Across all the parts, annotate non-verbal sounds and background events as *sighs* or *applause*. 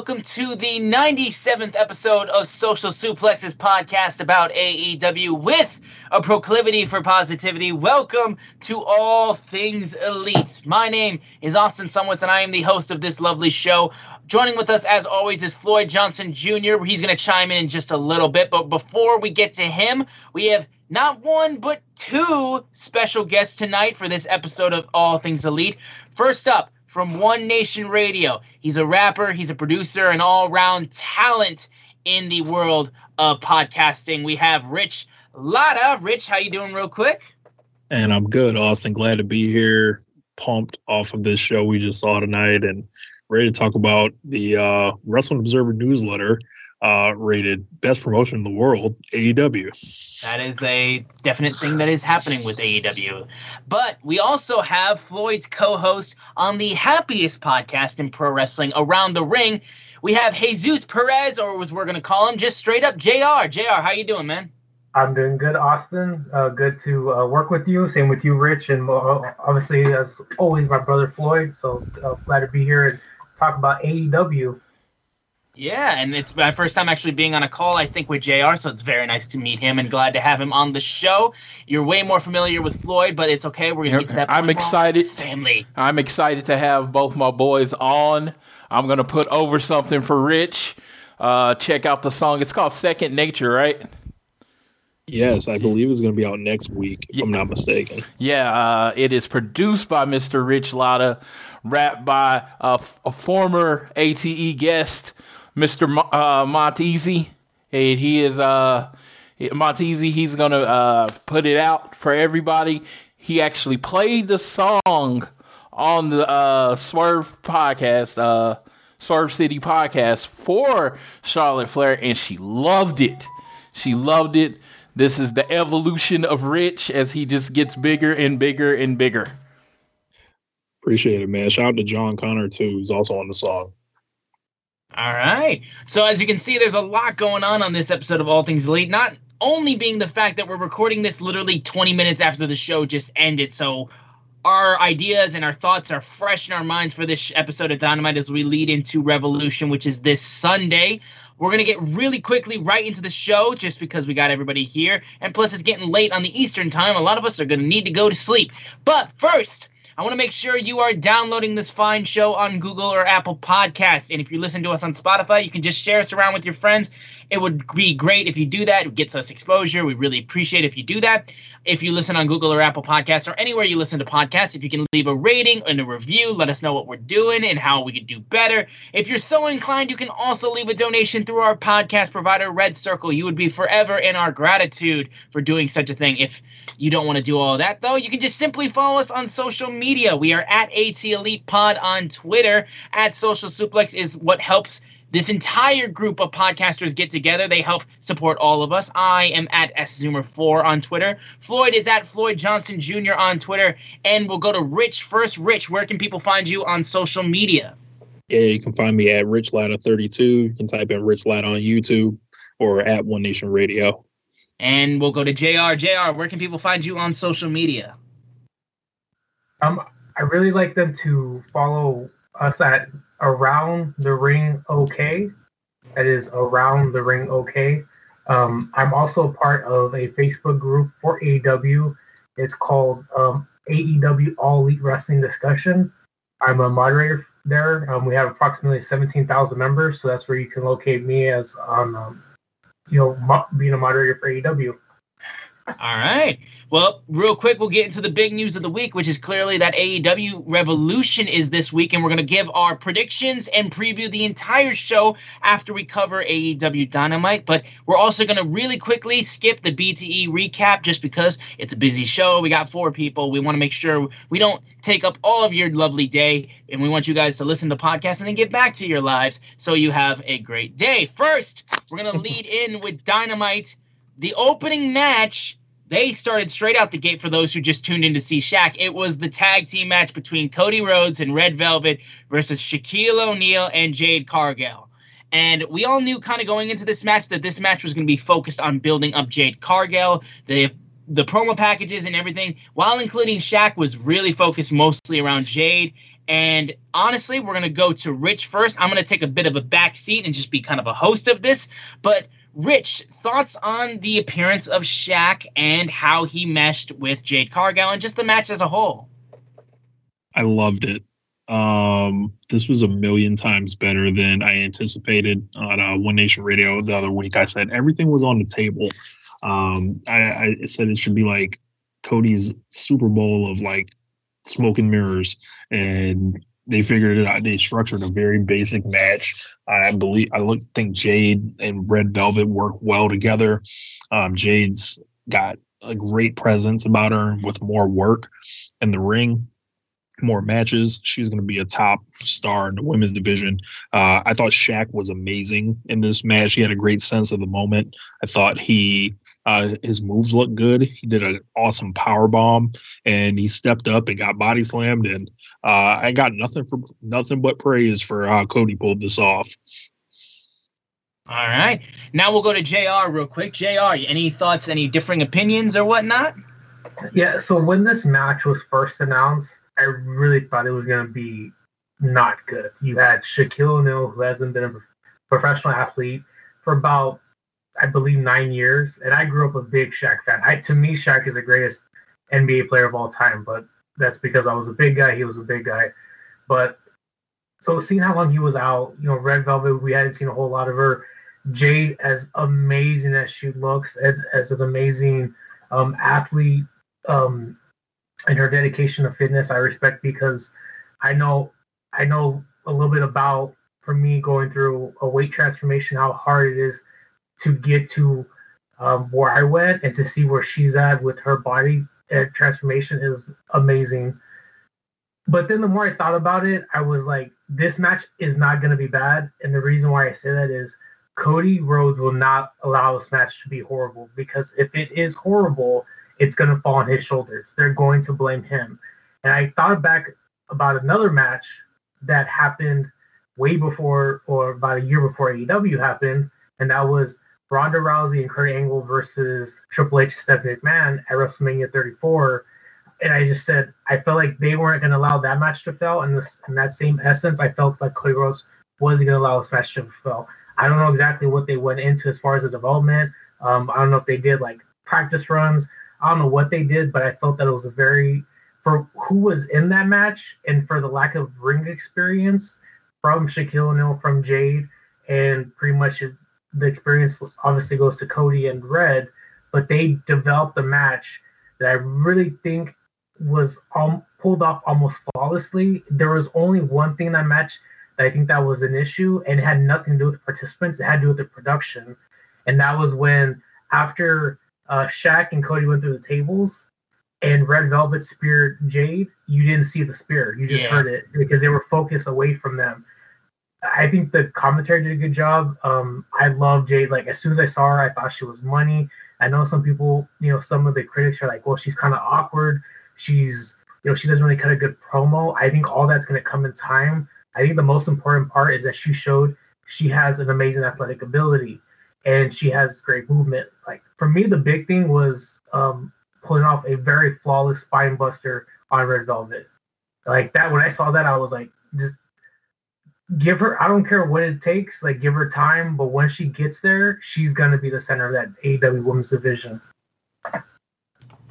Welcome to the 97th episode of Social Suplexes podcast about AEW with a proclivity for positivity. Welcome to All Things Elite. My name is Austin Sumwitz, and I am the host of this lovely show. Joining with us, as always, is Floyd Johnson Jr. He's going to chime in in just a little bit, but before we get to him, we have not one but two special guests tonight for this episode of All Things Elite. First up, from One Nation Radio. He's a rapper, he's a producer, an all-round talent in the world of podcasting. We have Rich Latta. Rich, how you doing real quick? And I'm good, Austin. Glad to be here. Pumped off of this show we just saw tonight and ready to talk about the uh, Wrestling Observer newsletter uh, rated best promotion in the world, AEW. That is a definite thing that is happening with AEW. But we also have Floyd's co-host on the happiest podcast in pro wrestling, Around the Ring. We have Jesus Perez, or as we're going to call him, just straight up JR. JR, how you doing, man? I'm doing good, Austin. Uh, good to uh, work with you. Same with you, Rich, and uh, obviously, as always, my brother Floyd. So uh, glad to be here and talk about AEW. Yeah, and it's my first time actually being on a call, I think, with JR, so it's very nice to meet him and glad to have him on the show. You're way more familiar with Floyd, but it's okay. We're going to get to that I'm point. We're all excited. Family. I'm excited to have both my boys on. I'm gonna put over something for Rich. Uh, check out the song. It's called Second Nature, right? Yes, I believe it's going to be out next week, if I'm not mistaken. Yeah, uh, it is produced by Mr. Rich Latta, rapped by a, f- a former ATE guest, Mr. Mo- uh, Monteezy. And he is uh, Monteezy. He's gonna uh, put it out for everybody. He actually played the song on the uh, Swerve podcast, uh, Swerve City podcast for Charlotte Flair, and she loved it. She loved it. This is the evolution of Rich as he just gets bigger and bigger and bigger. Appreciate it, man. Shout out to John Connor, too, who's also on the song. All right. So as you can see, there's a lot going on on this episode of All Things Elite. Not only being the fact that we're recording this literally 20 minutes after the show just ended, so our ideas and our thoughts are fresh in our minds for this episode of Dynamite as we lead into Revolution, which is this Sunday. We're going to get really quickly right into the show just because we got everybody here. And plus, it's getting late on the Eastern time. A lot of us are going to need to go to sleep. But first, I want to make sure you are downloading this fine show on Google or Apple Podcast. And if you listen to us on Spotify, you can just share us around with your friends. It would be great if you do that. It gets us exposure. We really appreciate if you do that. If you listen on Google or Apple Podcasts or anywhere you listen to podcasts, if you can leave a rating and a review, let us know what we're doing and how we could do better. If you're so inclined, you can also leave a donation through our podcast provider, Red Circle. You would be forever in our gratitude for doing such a thing. If you don't want to do all that, though, you can just simply follow us on social media. We are at AT Elite Pod on Twitter. At Social Suplex is what helps this entire group of podcasters get together. They help support all of us. I am at SZoomer4 on Twitter. Floyd is at Floyd Johnson Jr. on Twitter. And we'll go to Rich first. Rich, where can people find you on social media? Yeah, you can find me at Rich Latta 32. You can type in Rich Latta on YouTube or at One Nation Radio. And we'll go to JR. JR, where can people find you on social media? Um, I really like them to follow us at around the ring okay. That is around the ring okay. Um, I'm also part of a Facebook group for AEW. It's called um, AEW All Elite Wrestling Discussion. I'm a moderator there. Um, we have approximately 17,000 members, so that's where you can locate me as on, um, you know, mo- being a moderator for AEW. All right. Well, real quick, we'll get into the big news of the week, which is clearly that AEW Revolution is this week, and we're going to give our predictions and preview the entire show after we cover AEW Dynamite. But we're also going to really quickly skip the BTE recap just because it's a busy show. We got four people. We want to make sure we don't take up all of your lovely day, and we want you guys to listen to the podcast and then get back to your lives so you have a great day. First, we're going *laughs* to lead in with Dynamite. The opening match they started straight out the gate for those who just tuned in to see Shaq. It was the tag team match between Cody Rhodes and Red Velvet versus Shaquille O'Neal and Jade Cargill. And we all knew kind of going into this match that this match was going to be focused on building up Jade Cargill. The the promo packages and everything, while including Shaq, was really focused mostly around Jade. And honestly, we're going to go to Rich first. I'm going to take a bit of a back seat and just be kind of a host of this. But Rich, thoughts on the appearance of Shaq and how he meshed with Jade Cargill and just the match as a whole? I loved it. Um, this was a million times better than I anticipated on uh, One Nation Radio the other week. I said everything was on the table. Um, I, I said it should be like Cody's Super Bowl of like smoke and mirrors, and they figured it out. They structured a very basic match. I believe I look think Jade and Red Velvet work well together. Um, Jade's got a great presence about her with more work in the ring, more matches. She's going to be a top star in the women's division. Uh, I thought Shaq was amazing in this match. He had a great sense of the moment. I thought he uh, his moves looked good. He did an awesome power bomb, and he stepped up and got body slammed. And uh, I got nothing for nothing but praise for how Cody pulled this off. All right, now we'll go to Jr. real quick. Jr. Any thoughts? Any differing opinions or whatnot? Yeah. So when this match was first announced, I really thought it was going to be not good. You had Shaquille O'Neal, who hasn't been a professional athlete for about I believe, nine years. And I grew up a big Shaq fan. I, to me, Shaq is the greatest NBA player of all time, but that's because I was a big guy. He was a big guy. But so seeing how long he was out, you know, Red Velvet, we hadn't seen a whole lot of her. Jade, as amazing as she looks, as, as an amazing um, athlete, um, and her dedication to fitness, I respect because I know I know a little bit about for me going through a weight transformation, how hard it is to get to um, where I went and to see where she's at with her body transformation is amazing. But then the more I thought about it, I was like, this match is not going to be bad. And the reason why I say that is Cody Rhodes will not allow this match to be horrible because if it is horrible, it's going to fall on his shoulders. They're going to blame him. And I thought back about another match that happened way before or about a year before AEW happened, and that was Ronda Rousey and Kurt Angle versus Triple H and Stephanie McMahon at WrestleMania 34. And I just said I felt like they weren't going to allow that match to fail. And this, in that same essence, I felt like Cody Rhodes wasn't going to allow this match to fail. I don't know exactly what they went into as far as the development. Um, I don't know if they did like practice runs. I don't know what they did, but I felt that it was a very for who was in that match and for the lack of ring experience from Shaquille O'Neal, from Jade, and pretty much the experience obviously goes to Cody and Red, but they developed a match that I really think was um, pulled off almost flawlessly. There was only one thing in that match that I think that was an issue, and it had nothing to do with the participants. It had to do with the production, and that was when after uh, Shaq and Cody went through the tables, and Red Velvet speared Jade, you didn't see the spear. You just yeah. heard it because they were focused away from them. I think the commentary did a good job. Um, I love Jade. Like as soon as I saw her, I thought she was money. I know some people, you know, some of the critics are like, well, she's kind of awkward. She's, you know, she doesn't really cut a good promo. I think all that's going to come in time. I think the most important part is that she showed she has an amazing athletic ability and she has great movement. Like for me, the big thing was um, pulling off a very flawless spine buster on Red Velvet. Like that, when I saw that, I was like, just give her. I don't care what it takes. Like give her time, but when she gets there, she's gonna be the center of that AEW Women's Division.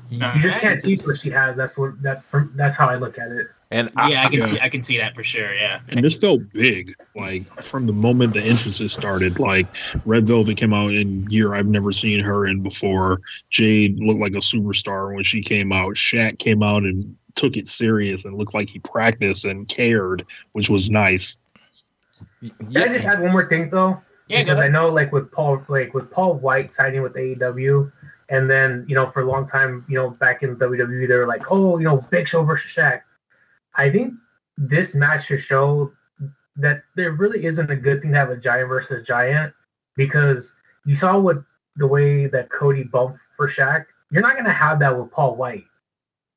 You just can't teach what she has. That's what that. That's how I look at it. And yeah, I can yeah. see I can see that for sure. Yeah. And this felt big, like from the moment the entrances started. Like Red Velvet came out in year I've never seen her in before. Jade looked like a superstar when she came out. Shaq came out and took it serious and looked like he practiced and cared, which was nice. Can I just add one more thing though? Yeah, because I know like with Paul like with Paul White signing with AEW, and then you know for a long time you know back in WWE they were like oh you know Big Show versus Shaq. I think this match should show that there really isn't a good thing to have a giant versus giant because you saw what the way that Cody bumped for Shaq. You're not gonna have that with Paul White.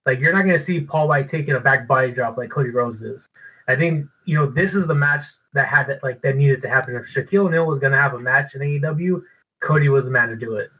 Like you're not gonna see Paul White taking a back body drop like Cody Rhodes is. I think you know this is the match that had it like that needed to happen. If Shaquille O'Neal was gonna have a match in AEW, Cody was the man to do it.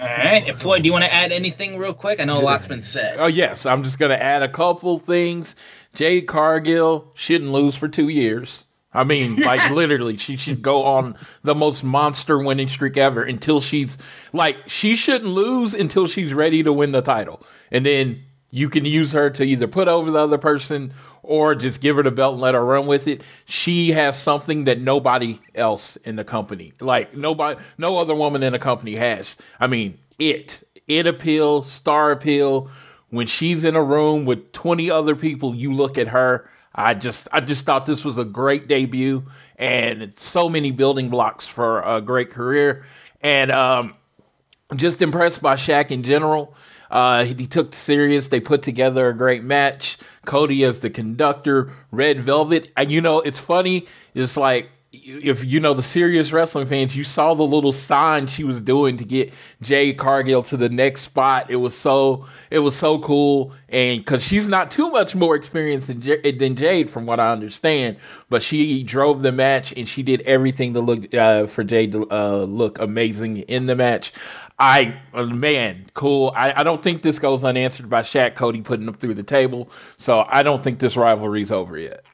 All right. And Floyd, do you want to add anything real quick? I know a lot's been said. Oh yes, I'm just gonna add a couple things. Jade Cargill shouldn't lose for two years. I mean, *laughs* like literally, she should go on the most monster winning streak ever until she's like she shouldn't lose until she's ready to win the title, and then you can use her to either put over the other person or just give her the belt and let her run with it. She has something that nobody else in the company, like nobody, no other woman in the company has. I mean, it, it appeal, star appeal. When she's in a room with 20 other people, you look at her. I just, I just thought this was a great debut and so many building blocks for a great career. And, um, just impressed by Shaq in general. Uh, he, he took serious. They put together a great match. Cody as the conductor, Red Velvet. And you know, it's funny. It's like if you know the serious wrestling fans, you saw the little sign she was doing to get Jade Cargill to the next spot. It was so it was so cool, and because she's not too much more experienced than, J- than Jade, from what I understand, but she drove the match and she did everything to look uh, for Jade to uh, look amazing in the match. I uh, man, cool. I, I don't think this goes unanswered by Shaq Cody putting them through the table, so I don't think this rivalry's over yet.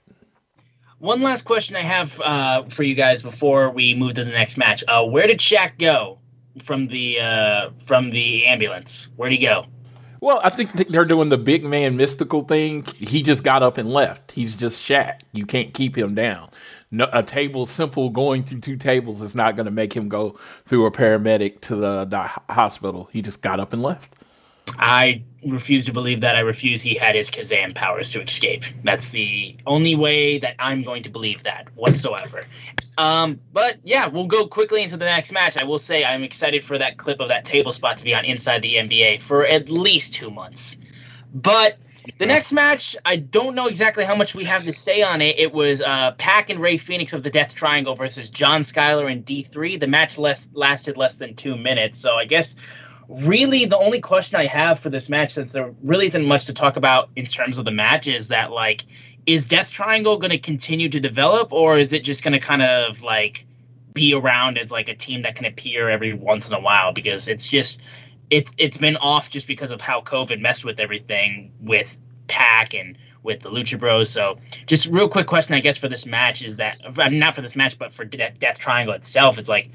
One last question I have uh, for you guys before we move to the next match. Uh, where did Shaq go from the uh, from the ambulance? Where'd he go? Well, I think they're doing the big man mystical thing. He just got up and left. He's just Shaq. You can't keep him down. No, a table simple going through two tables is not going to make him go through a paramedic to the, the hospital. He just got up and left. I refuse to believe that. I refuse he had his Kazam powers to escape. That's the only way that I'm going to believe that whatsoever. Um, but yeah, we'll go quickly into the next match. I will say I'm excited for that clip of that table spot to be on Inside the NBA for at least two months. But the next match, I don't know exactly how much we have to say on it. It was uh, Pac and Rey Fenix of the Death Triangle versus John Skyler and D3. The match less, lasted less than two minutes, so I guess really the only question I have for this match, since there really isn't much to talk about in terms of the match, is that like, is Death Triangle going to continue to develop, or is it just going to kind of like be around as like a team that can appear every once in a while? Because it's just it's it's been off just because of how COVID messed with everything with Pac and with the Lucha Bros. So, just real quick question, I guess, for this match is that not for this match, but for De- Death Triangle itself, it's like,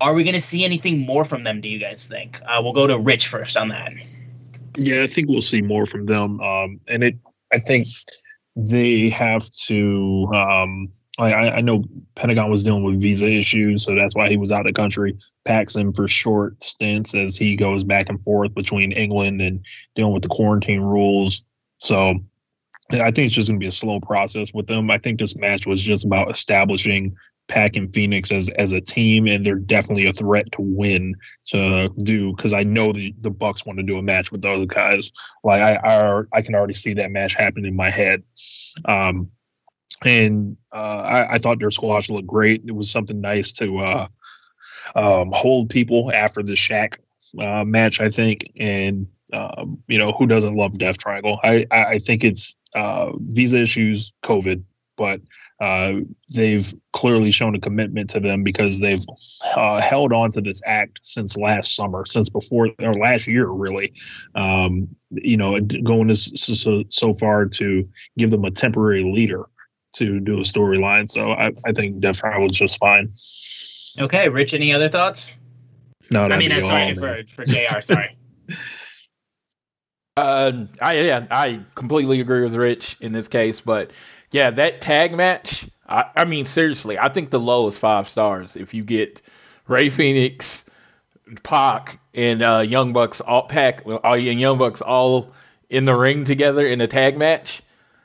are we going to see anything more from them? Do you guys think? Uh, we'll go to Rich first on that. Yeah, I think we'll see more from them. Um, and it, I think they have to. Um, I, I know Pentagon was dealing with visa issues, so that's why he was out of the country. Him for short stints as he goes back and forth between England and dealing with the quarantine rules. So I think it's just going to be a slow process with them. I think this match was just about establishing Pac and Fenix as as a team, and they're definitely a threat to win to do because I know the the Bucks want to do a match with those guys. Like I I, I can already see that match happening in my head. Um, and uh, I, I thought their squash looked great. It was something nice to uh, um, hold people after the Shaq uh, match, I think. And um, you know who doesn't love Death Triangle? I I, I think it's uh, visa issues, COVID. but uh, they've clearly shown a commitment to them because they've uh, held on to this act since last summer, since before or last year, really. Um, you know, going this so, so far to give them a temporary leader to do a storyline. So I, I think Death Trial was just fine. Okay, Rich, any other thoughts? No, I mean, I'm sorry for, for JR, sorry. *laughs* Uh, I yeah, I completely agree with Rich in this case, but yeah, that tag match. I, I mean, seriously, I think the low is five stars. If you get Rey Fenix, Pac, and uh, Young Bucks all pack, all and Young Bucks all in the ring together in a tag match,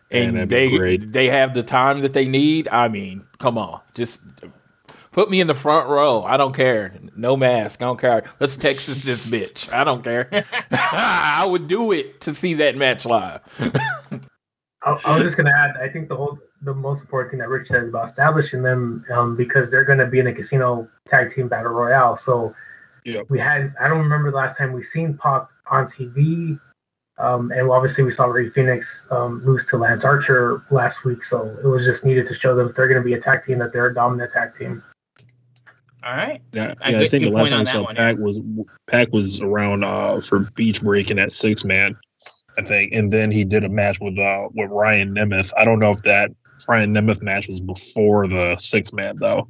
and Man, they they have the time that they need. I mean, come on, just put me in the front row. I don't care. No mask. I don't care. Let's Texas this *laughs* bitch. I don't care. *laughs* I would do it to see that match live. I, I was just gonna add. I think the whole the most important thing that Rich says about establishing them um, because they're going to be in a casino tag team battle royale. So Yep. we had. I don't remember the last time we seen Pac on TV. Um, and obviously, we saw Rey Fenix um, lose to Lance Archer last week, so it was just needed to show them if they're going to be a tag team that they're a dominant tag team. All right. Yeah, A yeah I think the last time I saw one, Pac was Pac was around uh, for Beach Break Breaking at six man, I think, and then he did a match with uh, with Ryan Nemeth. I don't know if that Ryan Nemeth match was before the six man though.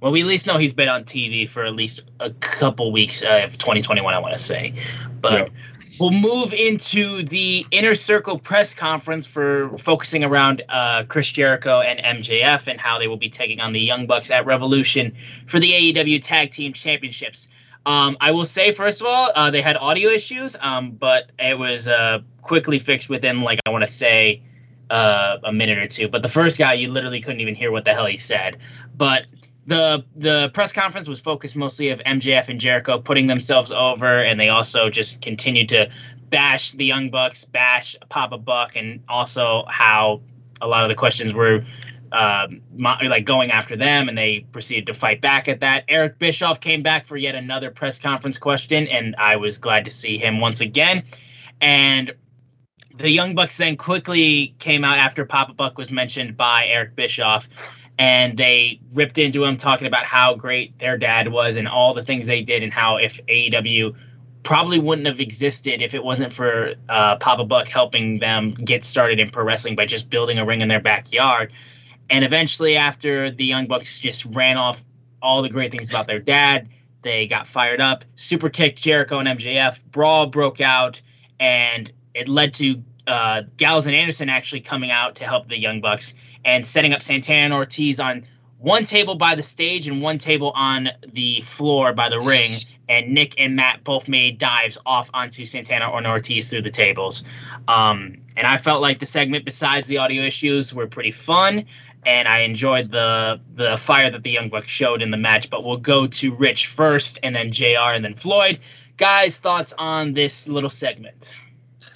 Yeah. Well, we at least know he's been on TV for at least a couple weeks uh, of 2021, I want to say. But Yep. we'll move into the Inner Circle press conference for focusing around uh, Chris Jericho and MJF and how they will be taking on the Young Bucks at Revolution for the AEW Tag Team Championships. Um, I will say, first of all, uh, they had audio issues, um, but it was uh, quickly fixed within, like, I want to say, uh, a minute or two. But the first guy, you literally couldn't even hear what the hell he said. But the the press conference was focused mostly of MJF and Jericho putting themselves over, and they also just continued to bash the Young Bucks, bash Papa Buck, and also how a lot of the questions were um, like going after them, and they proceeded to fight back at that. Eric Bischoff came back for yet another press conference question, and I was glad to see him once again. And the Young Bucks then quickly came out after Papa Buck was mentioned by Eric Bischoff, and they ripped into him talking about how great their dad was and all the things they did, and how if AEW probably wouldn't have existed if it wasn't for uh, Papa Buck helping them get started in pro wrestling by just building a ring in their backyard. And eventually, after the Young Bucks just ran off all the great things about their dad, they got fired up, super kicked Jericho and MJF, brawl broke out, and it led to uh, Gallows and Anderson actually coming out to help the Young Bucks and setting up Santana and Ortiz on one table by the stage and one table on the floor by the ring. And Nick and Matt both made dives off onto Santana and Ortiz through the tables. Um, and I felt like the segment, besides the audio issues, were pretty fun. And I enjoyed the the fire that the Young Bucks showed in the match. But we'll go to Rich first, and then Jr. and then Floyd. Guys, thoughts on this little segment? I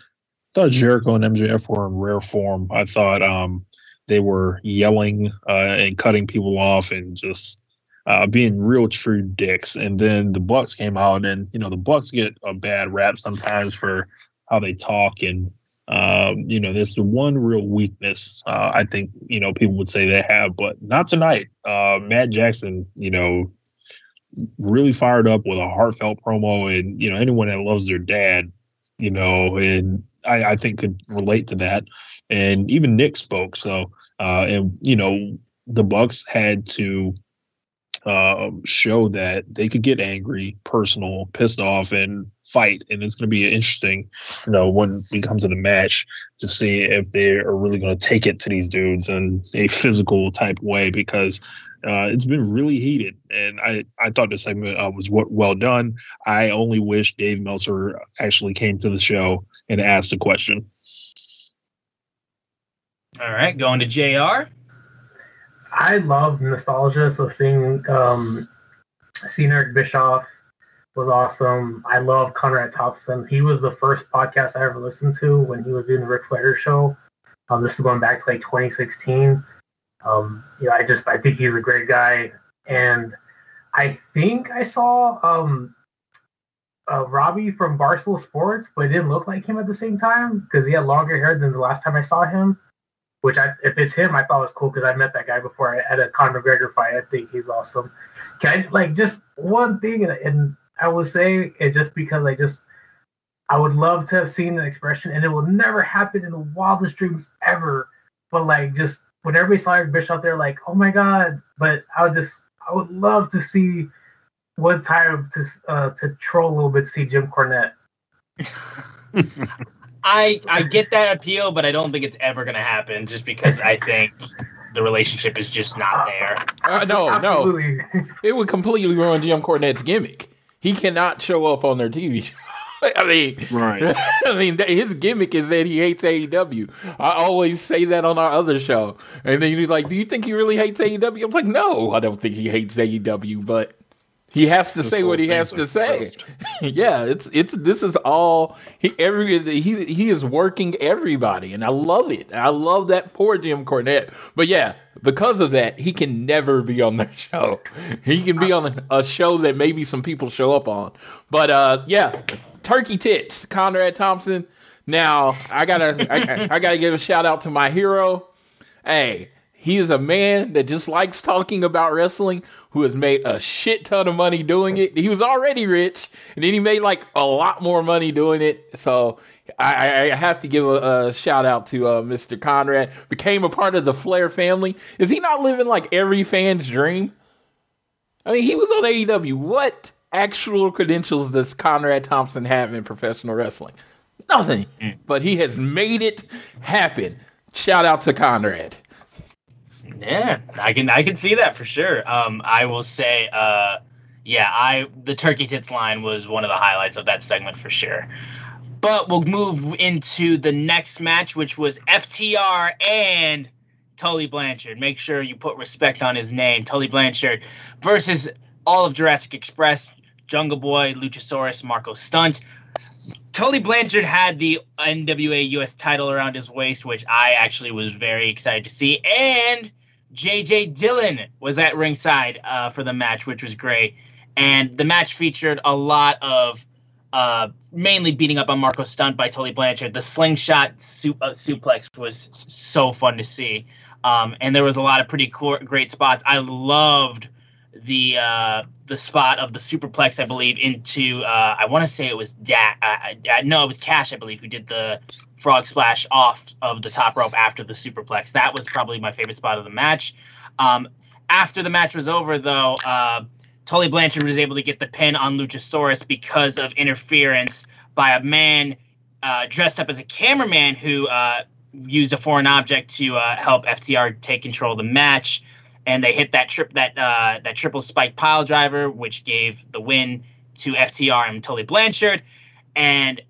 thought Jericho and MJF were in rare form. I thought um, they were yelling uh, and cutting people off and just uh, being real true dicks. And then the Bucks came out, and you know the Bucks get a bad rap sometimes for how they talk, and um, you know there's the one real weakness uh, I think you know people would say they have, but not tonight. Uh, Matt Jackson, you know. Really fired up with a heartfelt promo, and you know anyone that loves their dad, you know, and I, I think could relate to that. And even Nick spoke. So, uh, and you know, the Bucks had to uh, show that they could get angry, personal, pissed off, and fight. And it's going to be interesting, you know, when we come to the match to see if they are really going to take it to these dudes in a physical type way because uh, it's been really heated. And I, I thought the segment uh, was w- well done. I only wish Dave Meltzer actually came to the show and asked a question. All right, going to Jr. I love nostalgia, so seeing um, seeing Eric Bischoff was awesome. I love Conrad Thompson. He was the first podcast I ever listened to when he was doing the Ric Flair show. Um, this is going back to like 2016. Um, yeah, I just I think he's a great guy, and I think I saw um, uh, Robbie from Barstool Sports, but it didn't look like him at the same time because he had longer hair than the last time I saw him. Which I, if it's him, I thought was cool because I met that guy before at a Conor McGregor fight. I think he's awesome. Can I like just one thing, and, and I will say it just because I just I would love to have seen an expression, and it will never happen in the wildest dreams ever. But like just when everybody saw Eric Bischoff, they're like, "Oh my god!" But I would just I would love to see one time to uh, to troll a little bit, see Jim Cornette. *laughs* I I get that appeal, but I don't think it's ever gonna happen. Just because I think the relationship is just not there. Uh, no, no, it would completely ruin Jim Cornette's gimmick. He cannot show up on their TV show. *laughs* I mean, Right. *laughs* I mean, his gimmick is that he hates AEW. I always say that on our other show, and then he's like, "Do you think he really hates AEW?" I'm like, "No, I don't think he hates AEW, but he has to say what he has to say." *laughs* yeah, it's it's this is all he every he he is working everybody, and I love it. I love that for Jim Cornette. But yeah, because of that, he can never be on their *laughs* show. He can be on a, a show that maybe some people show up on. But uh, yeah, Turkey Tits, Conrad Thompson. Now I gotta I, I gotta give a shout out to my hero. Hey, he is a man that just likes talking about wrestling, who has made a shit ton of money doing it. He was already rich, and then he made like a lot more money doing it. So I, I have to give a, a shout out to uh, Mr. Conrad. Became a part of the Flair family. Is he not living like every fan's dream? I mean, he was on AEW. What actual credentials does Conrad Thompson have in professional wrestling? Nothing. But he has made it happen. Shout out to Conrad. Yeah, I can I can see that for sure. Um, I will say, uh, yeah, I the turkey tits line was one of the highlights of that segment for sure. But we'll move into the next match, which was FTR and Tully Blanchard. Make sure you put respect on his name, Tully Blanchard, versus all of Jurassic Express, Jungle Boy, Luchasaurus, Marko Stunt. Tully Blanchard had the NWA US title around his waist, which I actually was very excited to see. And JJ Dillon was at ringside uh, for the match, which was great. And the match featured a lot of uh, mainly beating up on Marko Stunt by Tully Blanchard. The slingshot su- uh, suplex was so fun to see. Um, and there was a lot of pretty cool, great spots. I loved the uh, the spot of the superplex, I believe, into uh, I want to say it was da- uh, uh, no, it was Cash, I believe, who did the frog splash off of the top rope after the superplex. That was probably my favorite spot of the match. Um, after the match was over, though, uh, Tully Blanchard was able to get the pin on Luchasaurus because of interference by a man uh, dressed up as a cameraman who uh, used a foreign object to uh, help FTR take control of the match and they hit that trip that uh, that triple spike pile driver, which gave the win to FTR and Tully Blanchard. And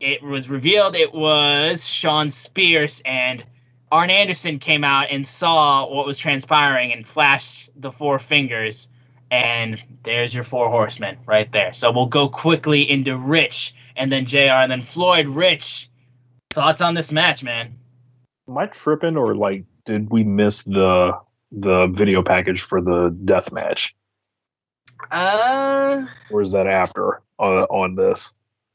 it was revealed it was Shawn Spears and Arn Anderson came out and saw what was transpiring and flashed the four fingers. And there's your four horsemen right there. So we'll go quickly into Rich and then JR and then Floyd. Rich, thoughts on this match, man? Am I tripping or like did we miss the the video package for the death match? Uh, Or is that after uh, on this?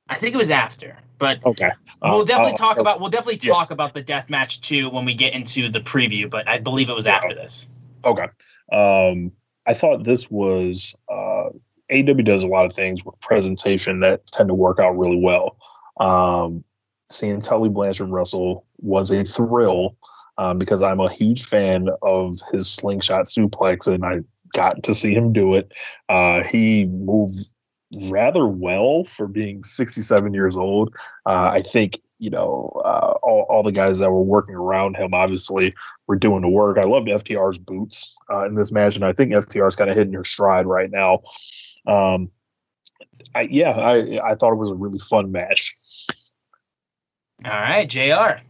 I think it was after, but Okay. we'll Uh, definitely uh, talk about we'll definitely talk yes. about the death match too when we get into the preview. But I believe it was after this. Okay. Um, I thought this was uh, AW does a lot of things with presentation that tend to work out really well. Um, seeing Tully Blanchard wrestle was a thrill um, because I'm a huge fan of his slingshot suplex, and I got to see him do it. Uh, he moved rather well for being 67 years old. Uh, I think you know uh, all, all the guys that were working around him obviously were doing the work. I loved FTR's boots uh, in this match, and I think FTR's kind of hitting her stride right now. Um, I, yeah, I I thought it was a really fun match. All right, Jr.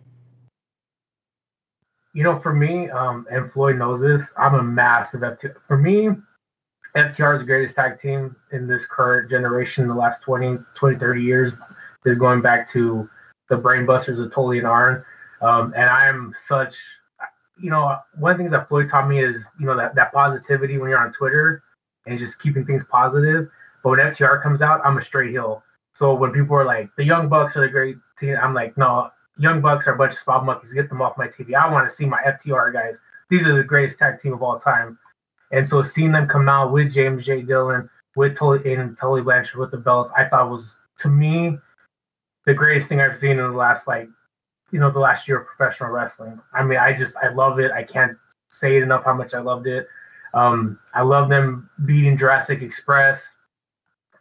you know, for me, um, and Floyd knows this, I'm a massive FTR. For me, FTR is the greatest tag team in this current generation, the last 20, 20 30 years, is going back to the Brainbusters of Tully and Arn. Um, and I'm such, you know, one of the things that Floyd taught me is, you know, that, that positivity when you're on Twitter and just keeping things positive. But when FTR comes out, I'm a straight heel. So when people are like, the Young Bucks are the great team, I'm like, no, Young Bucks are a bunch of spot monkeys. Get them off my TV. I want to see my FTR guys. These are the greatest tag team of all time. And so seeing them come out with James J. Dillon, with Tully and Tully Blanchard with the belts, I thought was to me the greatest thing I've seen in the last like you know the last year of professional wrestling. I mean, I just I love it. I can't say it enough how much I loved it. Um, I love them beating Jurassic Express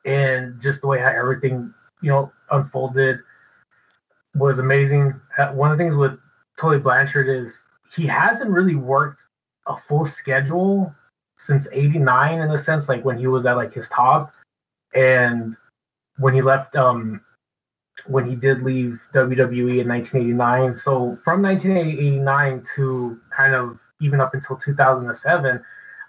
and just the way how everything you know unfolded was amazing. Uh, one of the things with Tully Blanchard is he hasn't really worked a full schedule since 89 in a sense like when he was at like his top. And when he left um when he did leave WWE in 1989 so from 1989 to kind of even up until 2007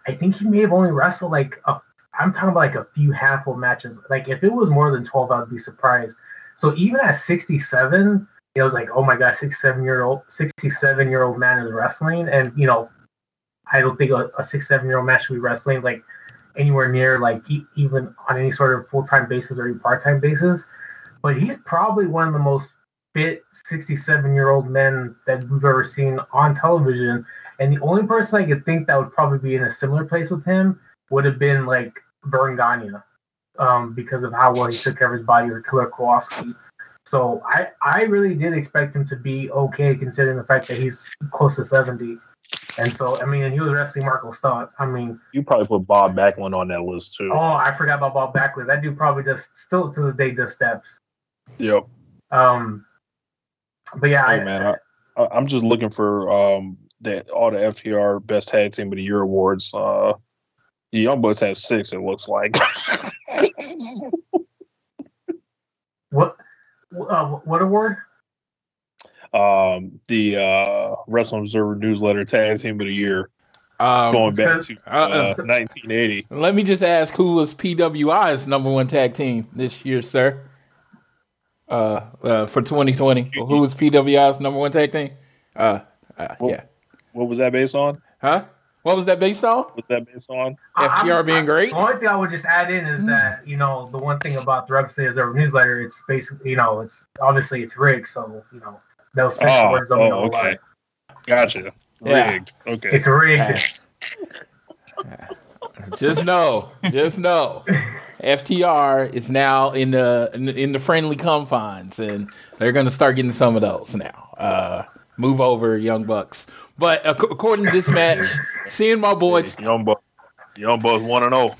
I think he may have only wrestled like a I'm talking about like a few handful matches. Like if it was more than 12 I'd be surprised so even at 67 it was like oh my god 67 year old 67 year old man is wrestling and you know I don't think a, a six, seven year old man should be wrestling like anywhere near like even on any sort of full time basis or part time basis. But he's probably one of the most fit 67 year old men that we've ever seen on television. And the only person I could think that would probably be in a similar place with him would have been like Verne Gagne, um, because of how well he took care of his body with Killer Kowalski. So I, I really did expect him to be okay considering the fact that he's close to 70. And so, I mean, and he was wrestling Marko Stunt. I mean, You probably put Bob Backlund on that list too. oh, I forgot about Bob Backlund. That dude probably just still to this day does steps. Yep. Um, but yeah, Hey I, man, I, I- I'm just looking for um that all the FTR Best Tag Team of the Year awards. Uh, the Young Bucks have six. It looks like. *laughs* what uh, what award? um, the uh, Wrestling Observer Newsletter Tag Team of the Year Um, going back to uh, uh, 1980. let me just ask who was PWI's number one tag team this year, sir? Uh, uh for 2020, who was PWI's number one tag team? Uh, uh Well- yeah, What was that based on? huh? What was that based on? Was that based on? FTR I'm- being I- great? The only thing I would just add in is that you know the one thing about the Wrestling Observer newsletter, it's basically you know it's obviously it's rigged, so you know those six Oh, words don't oh, mean a whole okay. lot. Gotcha. Yeah. Rigged. Okay. It's rigged. Yeah. *laughs* Just know, just know, FTR is now in the in the, in the friendly confines, and they're going to start getting some of those now. Uh, move over, Young Bucks. But ac- according to this match, *laughs* seeing my boys, Young Bucks. Young Bucks one and zero.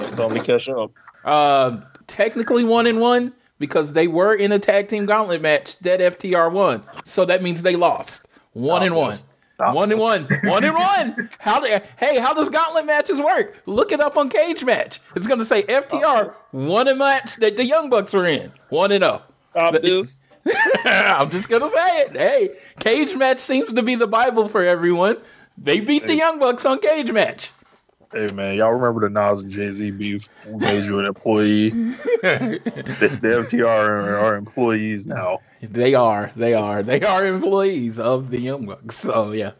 It's only catch up. uh, technically one and one because they were in a tag team gauntlet match that FTR won, so that means they lost one and one. Stop One and one, one and one. *laughs* How? do- Hey, how does gauntlet matches work? Look it up on Cage Match. It's going to say FTR won a match that the Young Bucks were in. One and zero. Stop this. *laughs* I'm just gonna say it. Hey, Cage Match seems to be the Bible for everyone. They beat the Young Bucks on Cage Match. Hey man, y'all remember the Nas and Jay Z beef? Who made you an employee? *laughs* the, the FTR are, are employees now. They are. They are. They are employees of the Young Bucks. So yeah,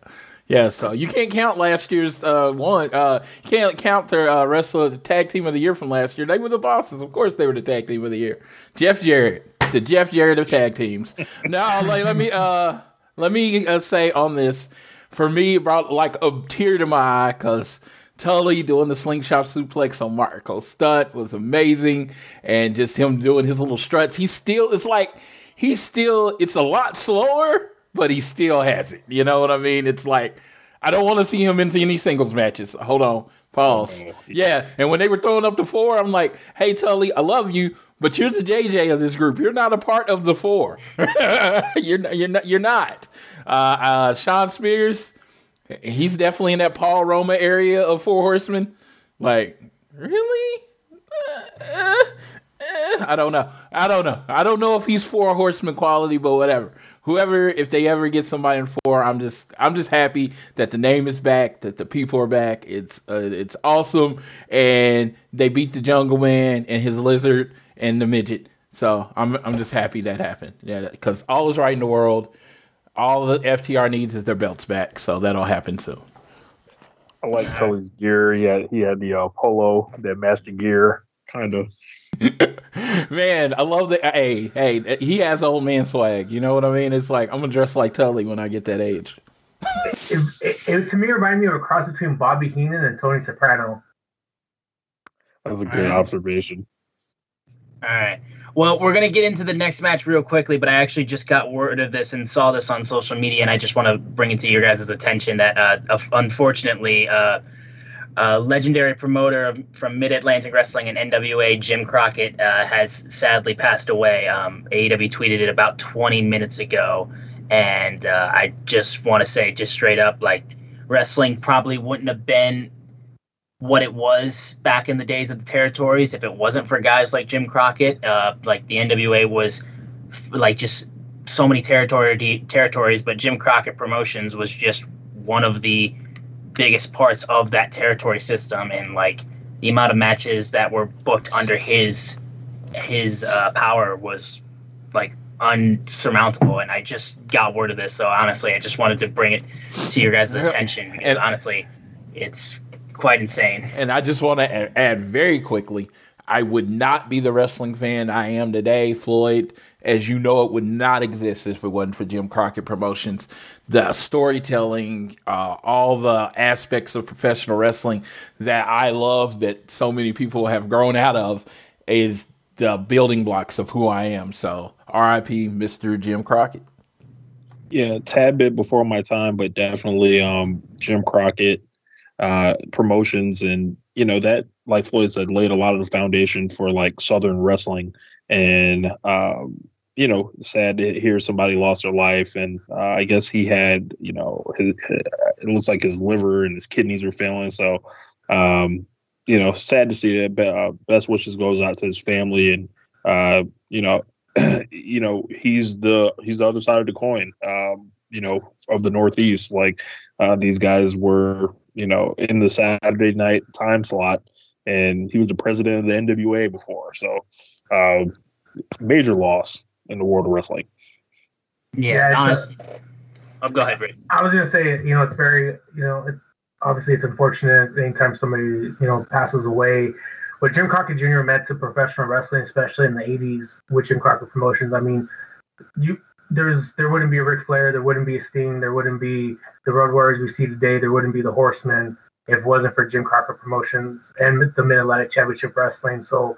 yeah. So you can't count last year's uh, one. Uh, you can't count their uh, wrestler the tag team of the year from last year. They were the bosses. Of course, they were the tag team of the year. Jeff Jarrett, *laughs* the Jeff Jarrett of tag teams. now, like, let me uh, let me uh, say on this. For me, it brought like a tear to my eye because Tully doing the slingshot suplex on Marko Stunt was amazing, and just him doing his little struts. He still, it's like he's still, it's a lot slower, but he still has it. You know what I mean? It's like I don't want to see him into any singles matches. Hold on, pause. Oh, Yeah, and when they were throwing up the four, I'm like, hey Tully, I love you. But you're the JJ of this group. You're not a part of the four. *laughs* you're not, you're not. You're not. Uh, uh, Shawn Spears, he's definitely in that Paul Roma area of Four Horsemen. Like, really? Uh, I don't know. I don't know. I don't know if he's Four Horsemen quality, but whatever. Whoever, if they ever get somebody in four, I'm just, I'm just happy that the name is back, that the people are back. It's, uh, it's awesome, and they beat the Jungle Man and his lizard and the midget. So I'm, I'm just happy that happened. Yeah, because all is right in the world all the FTR needs is their belts back, so that'll happen soon. I like Tully's gear. He had he had the uh, polo that master gear, kind of. *laughs* man, I love the hey, hey, he has old man swag. You know what I mean? It's like I'm gonna dress like Tully when I get that age. it, it, it, to me reminded me of a cross between Bobby Heenan and Tony Soprano. That's a good observation. All right. Well, we're gonna get into the next match real quickly, but I actually just got word of this and saw this on social media, and I just want to bring it to your guys' attention that uh, unfortunately, uh, uh, legendary promoter from Mid Atlantic Wrestling and NWA, Jim Crockett, uh, has sadly passed away. Um, AEW tweeted it about 20 minutes ago, and uh, I just want to say, just straight up, like wrestling probably wouldn't have been what it was back in the days of the territories. If it wasn't for guys like Jim Crockett. Uh, like the NWA was f- like just so many territory territories, but Jim Crockett Promotions was just one of the biggest parts of that territory system, and like the amount of matches that were booked under his his uh, power was like unsurmountable. And i just got word of this so honestly i just wanted to bring it to your guys' attention because and, honestly it's quite insane. And I just want to add very quickly I would not be the wrestling fan I am today. Floyd, as you know, it would not exist if it wasn't for Jim Crockett Promotions. The storytelling, uh, all the aspects of professional wrestling that I love, that so many people have grown out of, is the building blocks of who I am. So, RIP, Mr. Jim Crockett. Yeah, tad bit before my time, but definitely um, Jim Crockett uh, promotions and you know that like floyd said laid a lot of the foundation for like southern wrestling. And um, you know sad to hear somebody lost their life. And uh, i guess he had you know his, it looks like his liver and his kidneys are failing. So um, you know sad to see that uh, best wishes goes out to his family. And uh, you know *clears throat* you know he's the he's the other side of the coin um, you know of the northeast. Like uh, these guys were you know, in the Saturday night time slot, and he was the president of the NWA before. So, uh, major loss in the world of wrestling. Yeah, yeah honestly. oh, go ahead, Rick. I was gonna say, you know, it's very, you know, it, obviously it's unfortunate anytime somebody, you know, passes away. What Jim Crockett Jr. meant to professional wrestling, especially in the '80s with Jim Crockett Promotions, I mean, you there's there wouldn't be a Ric Flair, there wouldn't be a Sting, there wouldn't be the Road Warriors we see today, there wouldn't be the Horsemen if it wasn't for Jim Crockett Promotions and the Mid Atlantic Championship Wrestling. So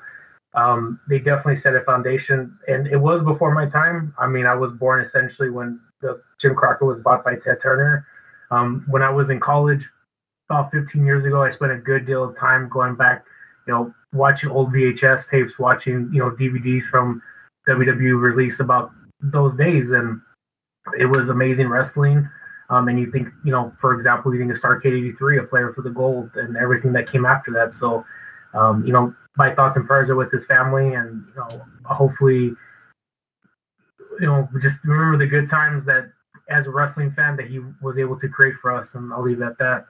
um, they definitely set a foundation, and it was before my time. I mean, I was born essentially when the Jim Crockett was bought by Ted Turner. Um, when I was in college about 15 years ago, I spent a good deal of time going back, you know, watching old VHS tapes, watching you know DVDs from WWE released about those days, and it was amazing wrestling. Um, and you think, you know, for example, you think of Starcade '83, a Flair for the Gold, and everything that came after that. So, um, you know, my thoughts and prayers are with his family, and you know, hopefully, you know, just remember the good times that, as a wrestling fan, that he was able to create for us. And I'll leave it at that.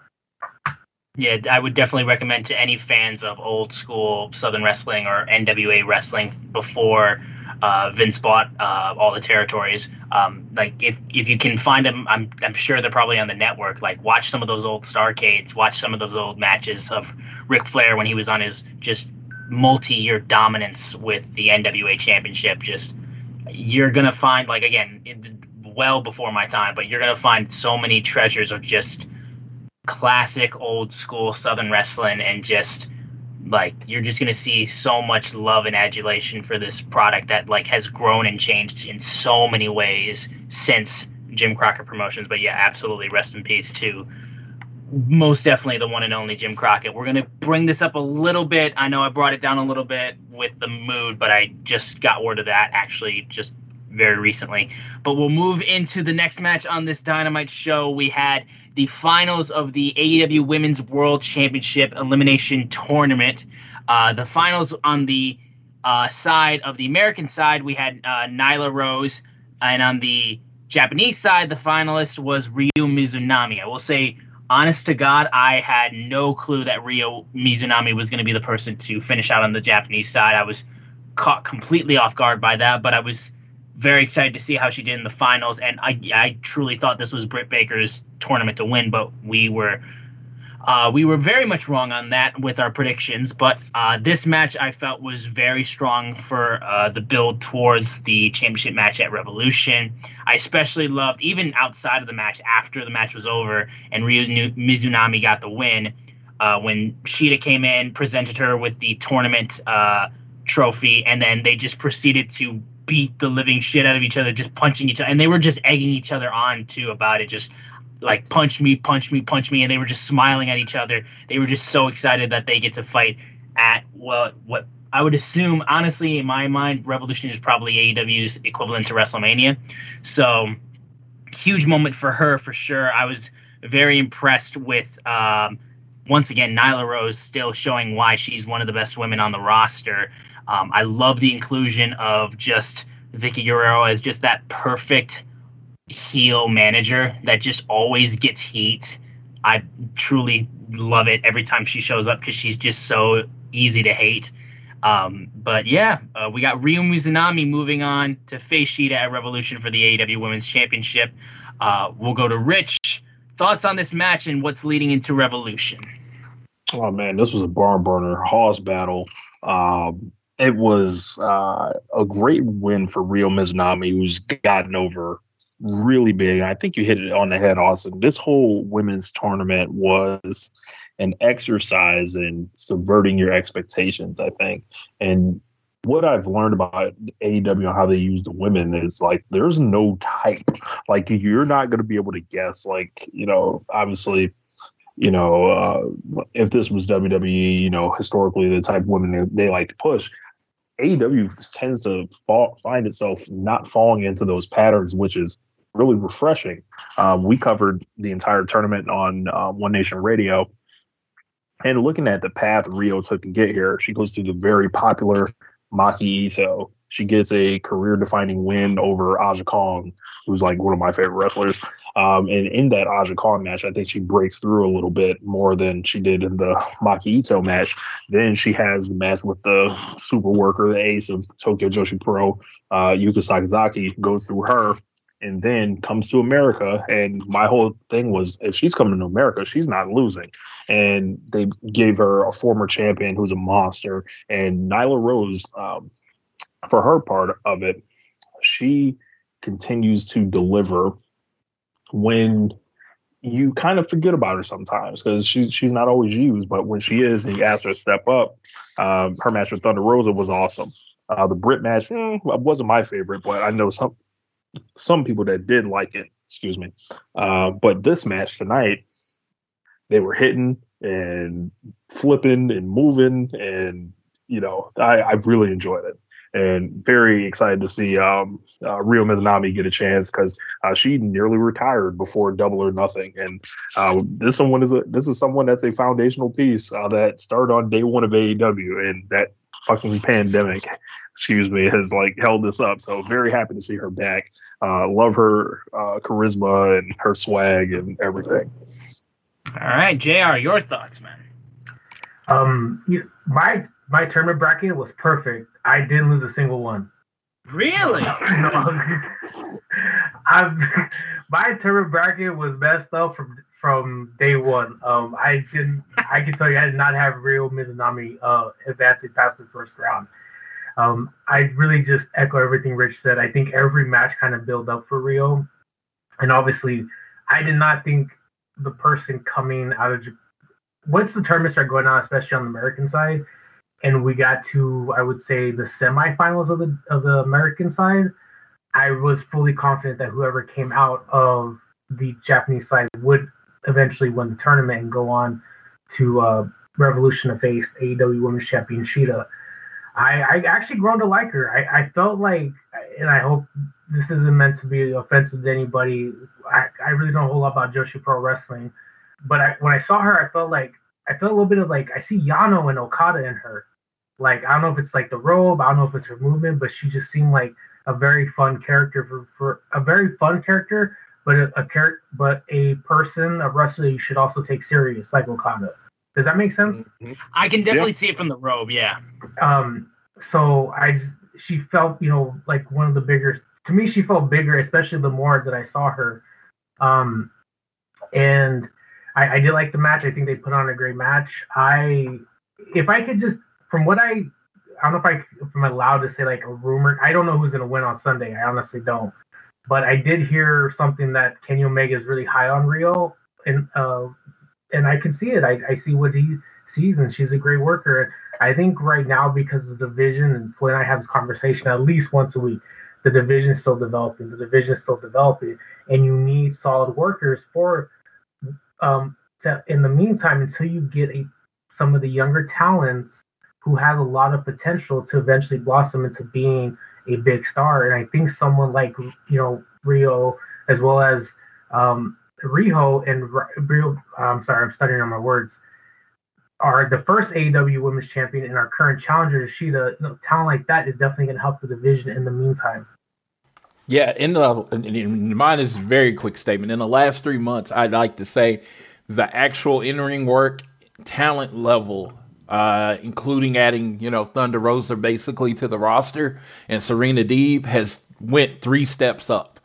Yeah, I would definitely recommend to any fans of old school Southern wrestling or NWA wrestling before uh, Vince bought uh, all the territories. Um, like if if you can find them, I'm I'm sure they're probably on the network. Like watch some of those old Starcades, watch some of those old matches of Ric Flair when he was on his just multi-year dominance with the NWA Championship. Just you're gonna find like again, well before my time, but you're gonna find so many treasures of just classic old school Southern wrestling and just like you're just gonna see so much love and adulation for this product that like has grown and changed in so many ways since Jim Crockett Promotions. But yeah, absolutely, rest in peace to most definitely the one and only Jim Crockett. We're gonna bring this up a little bit. I know I brought it down a little bit with the mood, but I just got word of that actually just very recently. But we'll move into the next match on this Dynamite show. We had the finals of the AEW Women's World Championship Elimination Tournament. Uh, the finals on the uh, side of the American side, we had uh, Nyla Rose, and on the Japanese side, the finalist was Ryo Mizunami. I will say, honest to God, I had no clue that Ryo Mizunami was going to be the person to finish out on the Japanese side. I was caught completely off guard by that, but I was very excited to see how she did in the finals. And I, I truly thought this was Britt Baker's tournament to win, but we were Uh, we were very much wrong on that with our predictions, but uh, this match I felt was very strong for uh, the build towards the championship match at Revolution. I especially loved, even outside of the match, after the match was over and Ryo Mizunami got the win, uh, when Shida came in, presented her with the tournament uh, trophy, and then they just proceeded to beat the living shit out of each other, just punching each other, and they were just egging each other on too about it, just like punch me, punch me, punch me, and they were just smiling at each other. They were just so excited that they get to fight at well, what I would assume, honestly, in my mind, Revolution is probably AEW's equivalent to WrestleMania. So, huge moment for her for sure. I was very impressed with. Um, once again, Nyla Rose still showing why she's one of the best women on the roster. Um, I love the inclusion of just Vickie Guerrero as just that perfect heel manager that just always gets heat. I truly love it every time she shows up because she's just so easy to hate. Um, but yeah, uh, we got Ryo Mizunami moving on to face Shida at Revolution for the AEW Women's Championship. Uh, we'll go to Rich. Thoughts on this match and what's leading into Revolution? Oh man, this was a barn burner, Hoss battle. Um, it was uh, a great win for Ryo Mizunami, who's gotten over really big. I think you hit it on the head, Austin. This whole women's tournament was an exercise in subverting your expectations, I think. And what I've learned about AEW and how they use the women is like there's no type. Like you're not going to be able to guess. Like you know, obviously, you know, uh, if this was WWE, you know, historically the type of women they, they like to push. AEW tends to fall, find itself not falling into those patterns, which is really refreshing. Um, we covered the entire tournament on uh, One Nation Radio. And looking at the path Ryo took to get here, she goes through the very popular Maki Ito. She gets a career defining win over Aja Kong, who's like one of my favorite wrestlers. Um, and in that Aja Kong match, I think she breaks through a little bit more than she did in the *laughs* Maki Ito match. Then she has the match with the super worker, the ace of Tokyo Joshi Pro, uh, Yuka Sakazaki, goes through her and then comes to America. And my whole thing was if she's coming to America, she's not losing. And they gave her a former champion who's a monster. And Nyla Rose, um, for her part of it, she continues to deliver when you kind of forget about her sometimes because she's she's not always used, but when she is, and you ask her to step up. Um, her match with Thunder Rosa was awesome. Uh, the Brit match mm, wasn't my favorite, but I know some some people that did like it. Excuse me. Uh, but this match tonight, they were hitting and flipping and moving, and you know, I, I've really enjoyed it and very excited to see um, uh, Ryo Mizunami get a chance because uh, she nearly retired before Double or Nothing, and uh, this someone is a this is someone that's a foundational piece uh, that started on day one of AEW, and that fucking pandemic, *laughs* excuse me, has like held this up. So very happy to see her back. Uh, love her uh, charisma and her swag and everything. All right, Jr. Your thoughts, man. Um, you, my my tournament bracket was perfect. I didn't lose a single one. Really? *laughs* *laughs* I've, my tournament bracket was messed up from from day one. Um, I didn't. I can tell you, I did not have Ryo Mizunami uh, advancing past the first round. Um, I really just echo everything Rich said. I think every match kind of built up for Ryo, and obviously, I did not think the person coming out of once the tournament started going on, especially on the American side, and we got to I would say the semifinals of the of the American side, I was fully confident that whoever came out of the Japanese side would eventually win the tournament and go on to uh, Revolution to face AEW Women's Champion Shida. I, I actually grown to like her. I, I felt like, and I hope this isn't meant to be offensive to anybody. I, I really don't know a whole lot about Joshi Pro Wrestling, but I, when I saw her, I felt like I felt a little bit of like I see Yano and Okada in her. Like I don't know if it's like the robe, I don't know if it's her movement, but she just seemed like a very fun character for, for a very fun character, but a, a character, but a person, a wrestler you should also take serious, like Okada. Does that make sense? Mm-hmm. I can definitely yeah. see it from the robe, yeah. Um, so I just, she felt, you know, like one of the bigger. To me, she felt bigger, especially the more that I saw her. Um, and I, I did like the match. I think they put on a great match. I, if I could just, from what I, I don't know if I if I'm allowed to say like a rumor. I don't know who's going to win on Sunday. I honestly don't. But I did hear something that Kenny Omega is really high on Riho, and uh, and I can see it. I, I see what he sees, and she's a great worker. I think right now because of the division, and Flynn and I have this conversation at least once a week. The division is still developing. The division is still developing, and you need solid workers for. Um, to, in the meantime, until you get a some of the younger talents who has a lot of potential to eventually blossom into being a big star. And I think someone like you know Rio, as well as um, Riho and Rio, I'm sorry, I'm studying on my words, are the first AEW Women's Champion and our current challenger Shida. You know, talent like that is definitely going to help the division in the meantime. Yeah, in the in, mine is a very quick statement. In the last three months, I'd like to say the actual in-ring work, talent level uh, including adding, you know, Thunder Rosa basically to the roster, and Serena Deeb has went three steps up.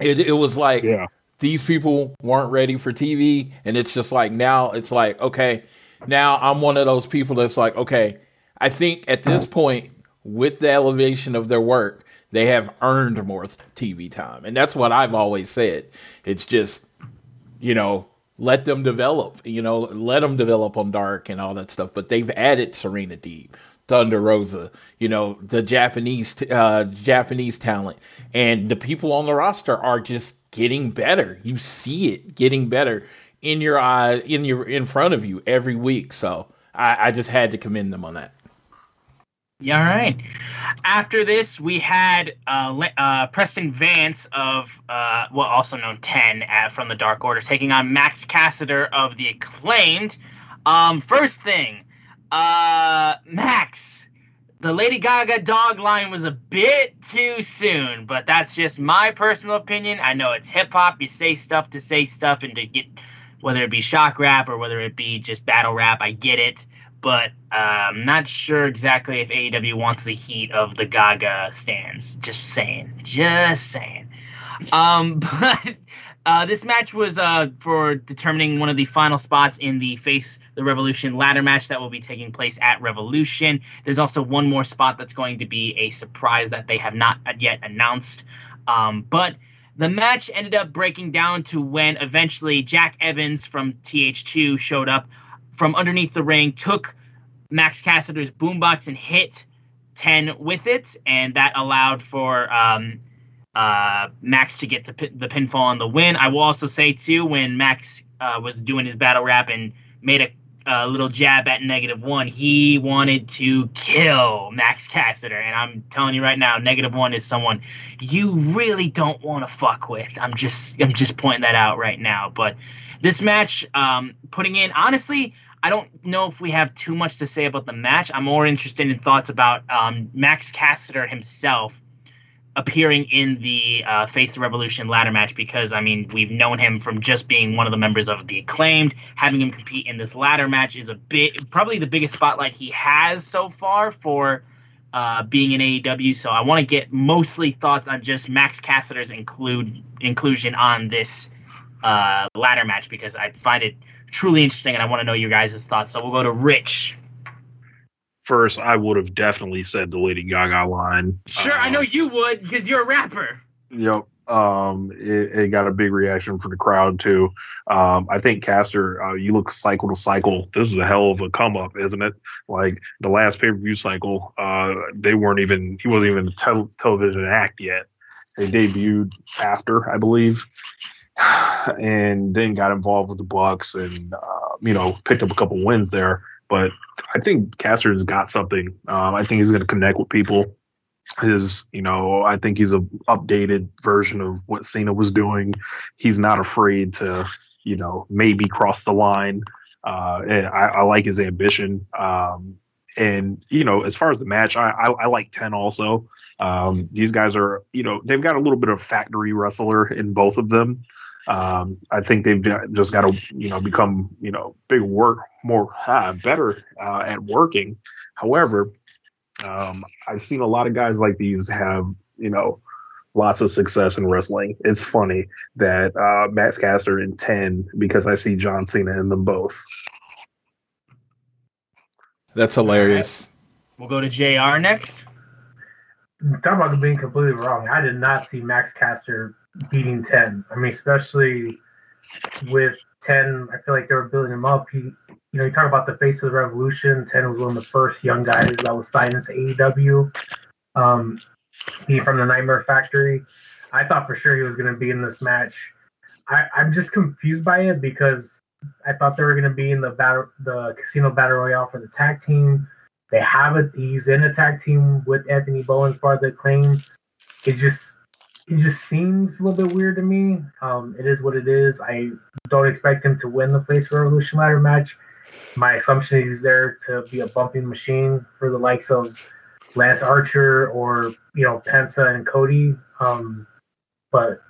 It, it was like yeah. these people weren't ready for TV, and it's just like now it's like okay, now I'm one of those people that's like okay, I think at this point with the elevation of their work, they have earned more TV time, and that's what I've always said. It's just you know let them develop, you know, let them develop on Dark and all that stuff. But they've added Serena Deeb, Thunder Rosa, you know, the Japanese uh, Japanese talent, and the people on the roster are just getting better. You see it getting better in your eye, in your in front of you every week. So I, I just had to commend them on that. Yeah, all right. After this, we had uh, uh, Preston Vance of, uh, well, also known 10 at, from the Dark Order, taking on Max Caster of the Acclaimed. Um, first thing, uh, Max, the Lady Gaga dog line was a bit too soon, but that's just my personal opinion. I know it's hip hop. You say stuff to say stuff and to get, whether it be shock rap or whether it be just battle rap, I get it but I'm not sure exactly if AEW wants the heat of the Gaga stands. Just saying, just saying. Um, *laughs* but uh, this match was uh, for determining one of the final spots in the Face the Revolution ladder match that will be taking place at Revolution. There's also one more spot that's going to be a surprise that they have not yet announced. Um, but the match ended up breaking down to when eventually Jack Evans from TH2 showed up from underneath the ring, took Max Caster's boombox and hit 10 with it, and that allowed for um, uh, Max to get the, the pinfall on the win. I will also say, too, when Max uh, was doing his battle rap and made a a little jab at negative one. He wanted to kill Max Caster, and I'm telling you right now, negative one is someone you really don't want to fuck with. I'm just I'm just pointing that out right now. But this match, um, putting in honestly, I don't know if we have too much to say about the match. I'm more interested in thoughts about um, Max Caster himself appearing in the uh, Face the Revolution ladder match because I mean we've known him from just being one of the members of the acclaimed. Having him compete in this ladder match is a bit probably the biggest spotlight he has so far for uh, being in AEW. So I want to get mostly thoughts on just Max Caster's include inclusion on this uh, ladder match because I find it truly interesting, and I want to know your guys' thoughts. So we'll go to Rich. First, I would have definitely said the Lady Gaga line. Sure, um, I know um, you would because you're a rapper. Yep. Um, it, it, got a big reaction from the crowd too. Um, I think Caster, uh, you look cycle to cycle. This is a hell of a come up, isn't it? Like the last pay per view cycle, uh, they weren't even he wasn't even a te- television act yet. They debuted after, I believe *sighs* and then got involved with the Bucks and uh, you know picked up a couple wins there. But I think Caster's got something. Um, I think he's going to connect with people. His, you know, I think he's a updated version of what Cena was doing. He's not afraid to, you know, maybe cross the line. Uh, and I, I like his ambition. Um, and you know, as far as the match, I I, I like ten also. Um, these guys are, you know, they've got a little bit of factory wrestler in both of them. Um, I think they've just got to, you know, become, you know, big work, more uh, better uh, at working. However, um, I've seen a lot of guys like these have, you know, lots of success in wrestling. It's funny that uh, Max Caster in 10 because I see John Cena in them both. That's hilarious. We'll go to JR next. Talk about being completely wrong. I did not see Max Caster beating 10. I mean, especially with 10, I feel like they were building him up. He, you know, you talk about the face of the revolution. 10 was one of the first young guys that was signed into AEW. Um, he from the Nightmare Factory. I thought for sure he was going to be in this match. I, I'm just confused by it because I thought they were going to be in the battle, the Casino Battle Royale for the tag team. They have a He's in a tag team with Anthony Bowens, part of the Acclaimed. It just it just seems a little bit weird to me. Um, it is what it is. I don't expect him to win the Face Revolution ladder match. My assumption is he's there to be a bumping machine for the likes of Lance Archer or you know Penta and Cody. Um, but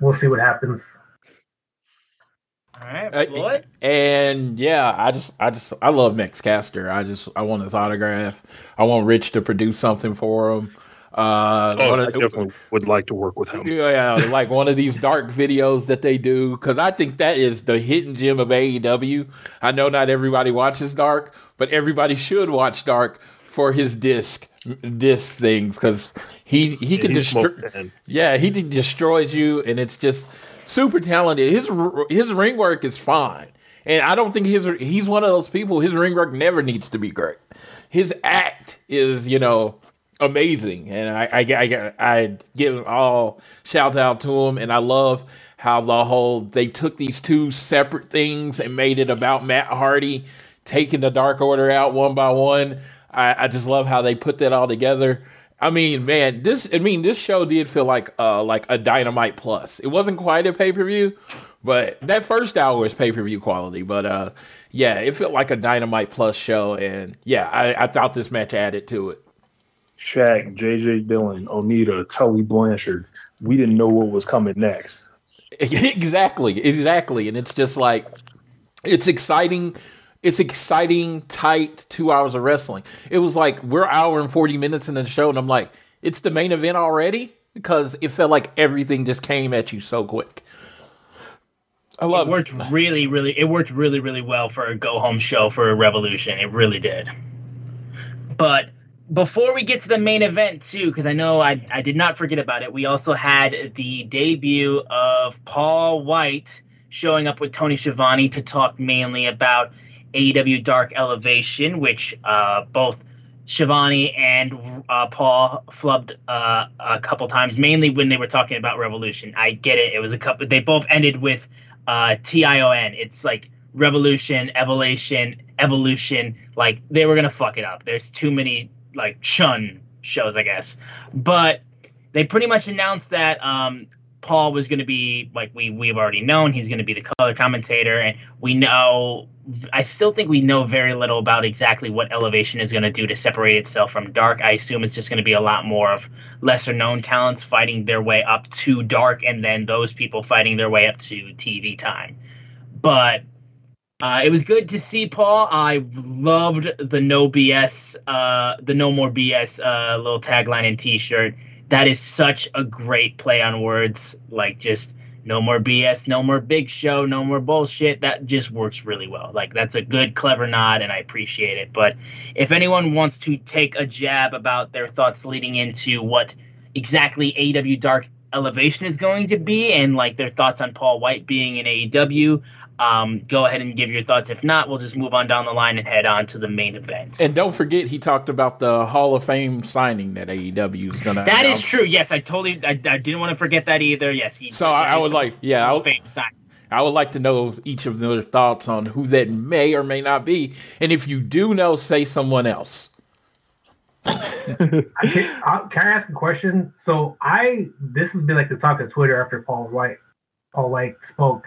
we'll see what happens. All right, Uh, and yeah, I just, I just, I love Max Caster. I just, I want his autograph. I want Rich to produce something for him. Uh, Oh, one I definitely would like to work with him. yeah, like one of these dark videos that they do because I think that is the hidden gem of AEW. I know not everybody watches Dark, but everybody should watch Dark for his disc disc things because he he can destroy. Yeah, he destroys you, and it's just super talented. His his ring work is fine, and I don't think his he's one of those people. His ring work never needs to be great. His act is, you know, amazing, and I I, I, I give all shout out to him, and I love how the whole they took these two separate things and made it about Matt Hardy taking the Dark Order out one by one. I, I just love how they put that all together. I mean, man, this I mean this show did feel like uh like a dynamite plus. It wasn't quite a pay per view, but that first hour was pay per view quality. But uh yeah, it felt like a dynamite plus show, and yeah, I, I thought this match added to it. Shaq, JJ Dillon, Onita, Tully Blanchard. We didn't know what was coming next. *laughs* exactly, exactly, and it's just like it's exciting. It's exciting, tight two hours of wrestling. It was like we're hour and forty minutes in the show, and I'm like, it's the main event already because it felt like everything just came at you so quick. I It love it. worked really, really. It worked really, really well for a go home show for a Revolution. It really did. But before we get to the main event too, because I know I I did not forget about it. We also had the debut of Paul White showing up with Tony Schiavone to talk mainly about AEW Dark Elevation, which uh, both Schiavone and uh, Paul flubbed uh, a couple times, mainly when they were talking about Revolution. I get it; it was a couple. They both ended with uh, T I O N. It's like Revolution, Evolution, Evolution. Like they were gonna fuck it up. There's too many like Shun shows, I guess. But they pretty much announced that um, Paul was going to be like we we've already known he's going to be the color commentator, and we know. I still think we know very little about exactly what Elevation is going to do to separate itself from Dark. I assume it's just going to be a lot more of lesser known talents fighting their way up to Dark, and then those people fighting their way up to TV time. But uh, it was good to see Paul. I loved the no BS, uh, the no more BS uh, little tagline and T-shirt. That is such a great play on words. Like just no more BS, no more big show, no more bullshit. That just works really well. Like that's a good, clever nod, and I appreciate it. But if anyone wants to take a jab about their thoughts leading into what exactly AEW Dark Elevation is going to be, and like their thoughts on Paul White being in AEW, um, go ahead and give your thoughts. If not, we'll just move on down the line and head on to the main event. And don't forget, he talked about the Hall of Fame signing that AEW is going to. that is true. Yes, I totally. I, I didn't want to forget that either. Yes, he. So I, I would like, yeah, I Hall would, of Fame sign. I would like to know each of their thoughts on who that may or may not be, and if you do know, say someone else. I can, uh, can I ask a question? So I this has been like the talk of Twitter after Paul White Paul White spoke.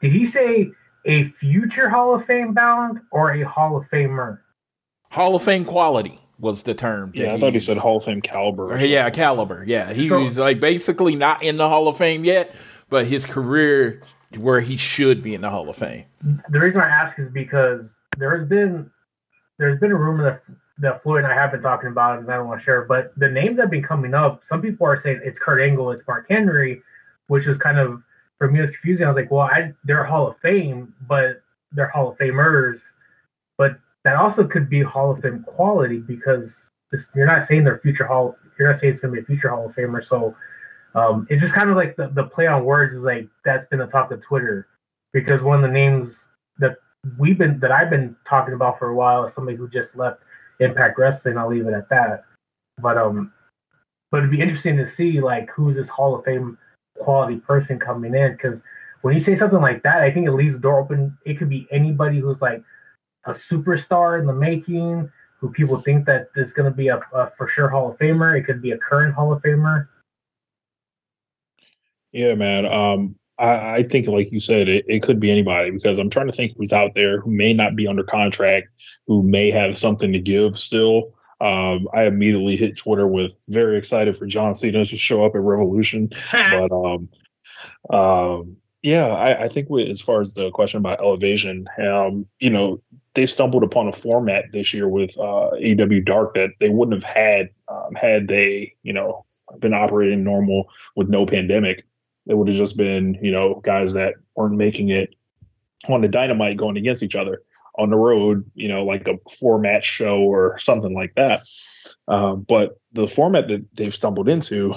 Did he say a future Hall of Fame bound or a Hall of Famer? Hall of Fame quality was the term. that Yeah, I thought he used. said Hall of Fame caliber. or Or, yeah, caliber. Yeah, he So- was like basically not in the Hall of Fame yet, but his career where he should be in the Hall of Fame. The reason I ask is because there has been there's been a rumor that's that Floyd and I have been talking about, and I don't want to share. But the names that have been coming up, some people are saying it's Kurt Angle, it's Mark Henry, which was kind of for me it was confusing. I was like, well, I they're Hall of Fame, but they're Hall of Famers, but that also could be Hall of Fame quality because this, you're not saying they're future Hall. You're not saying it's going to be a future Hall of Famer. So um, it's just kind of like the, the play on words is like that's been the talk of Twitter because one of the names that we've been that I've been talking about for a while is somebody who just left Impact Wrestling. I'll leave it at that. But um, but it'd be interesting to see like who's this Hall of Fame quality person coming in because when you say something like that, I think it leaves the door open. It could be anybody who's like a superstar in the making, who people think that is going to be a, a for sure Hall of Famer. It could be a current Hall of Famer. Yeah, man. Um, I, I think, like you said, it, it could be anybody because I'm trying to think who's out there who may not be under contract, who may have something to give still. Um, I immediately hit Twitter with very excited for John Cena to show up at Revolution, *laughs* but um, um, yeah, I, I think we, as far as the question about elevation, um, you know, they stumbled upon a format this year with uh, AEW Dark that they wouldn't have had um, had they, you know, been operating normal with no pandemic. It would have just been, you know, guys that weren't making it on the dynamite going against each other on the road, you know, like a four match show or something like that. Uh, but the format that they've stumbled into,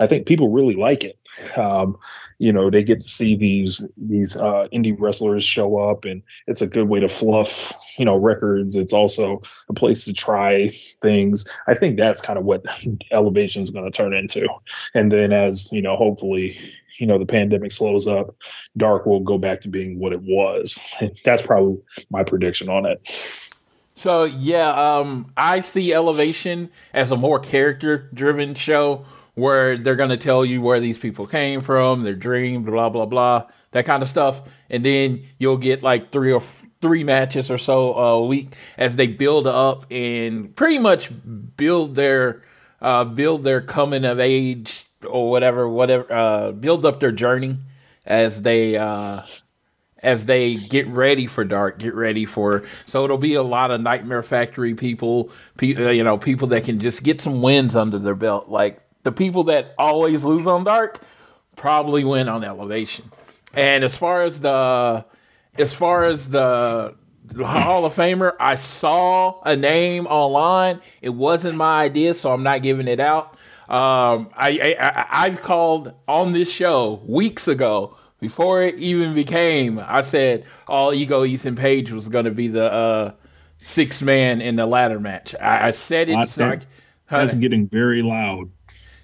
I think people really like it. Um, you know, they get to see these these uh, indie wrestlers show up, and it's a good way to fluff, you know, records. It's also a place to try things. I think that's kind of what *laughs* Elevation is going to turn into. And then, as you know, hopefully, you know, the pandemic slows up, Dark will go back to being what it was. *laughs* That's probably my prediction on it. So yeah, um, I see Elevation as a more character-driven show where they're going to tell you where these people came from, their dream, blah blah blah, that kind of stuff, and then you'll get like three or f- three matches or so a week as they build up and pretty much build their uh, build their coming of age or whatever, whatever, uh, build up their journey as they uh, as they get ready for dark, get ready for. So it'll be a lot of Nightmare Factory people, people, uh, you know, people that can just get some wins under their belt. Like the people that always lose on dark probably win on elevation. And as far as the, as far as the, the Hall of Famer, I saw a name online. It wasn't my idea, so I'm not giving it out. Um, I, I I've called on this show weeks ago before it even became, I said all ego Ethan Page was going to be the uh, sixth man in the ladder match. I, I said it. That, that's getting very loud.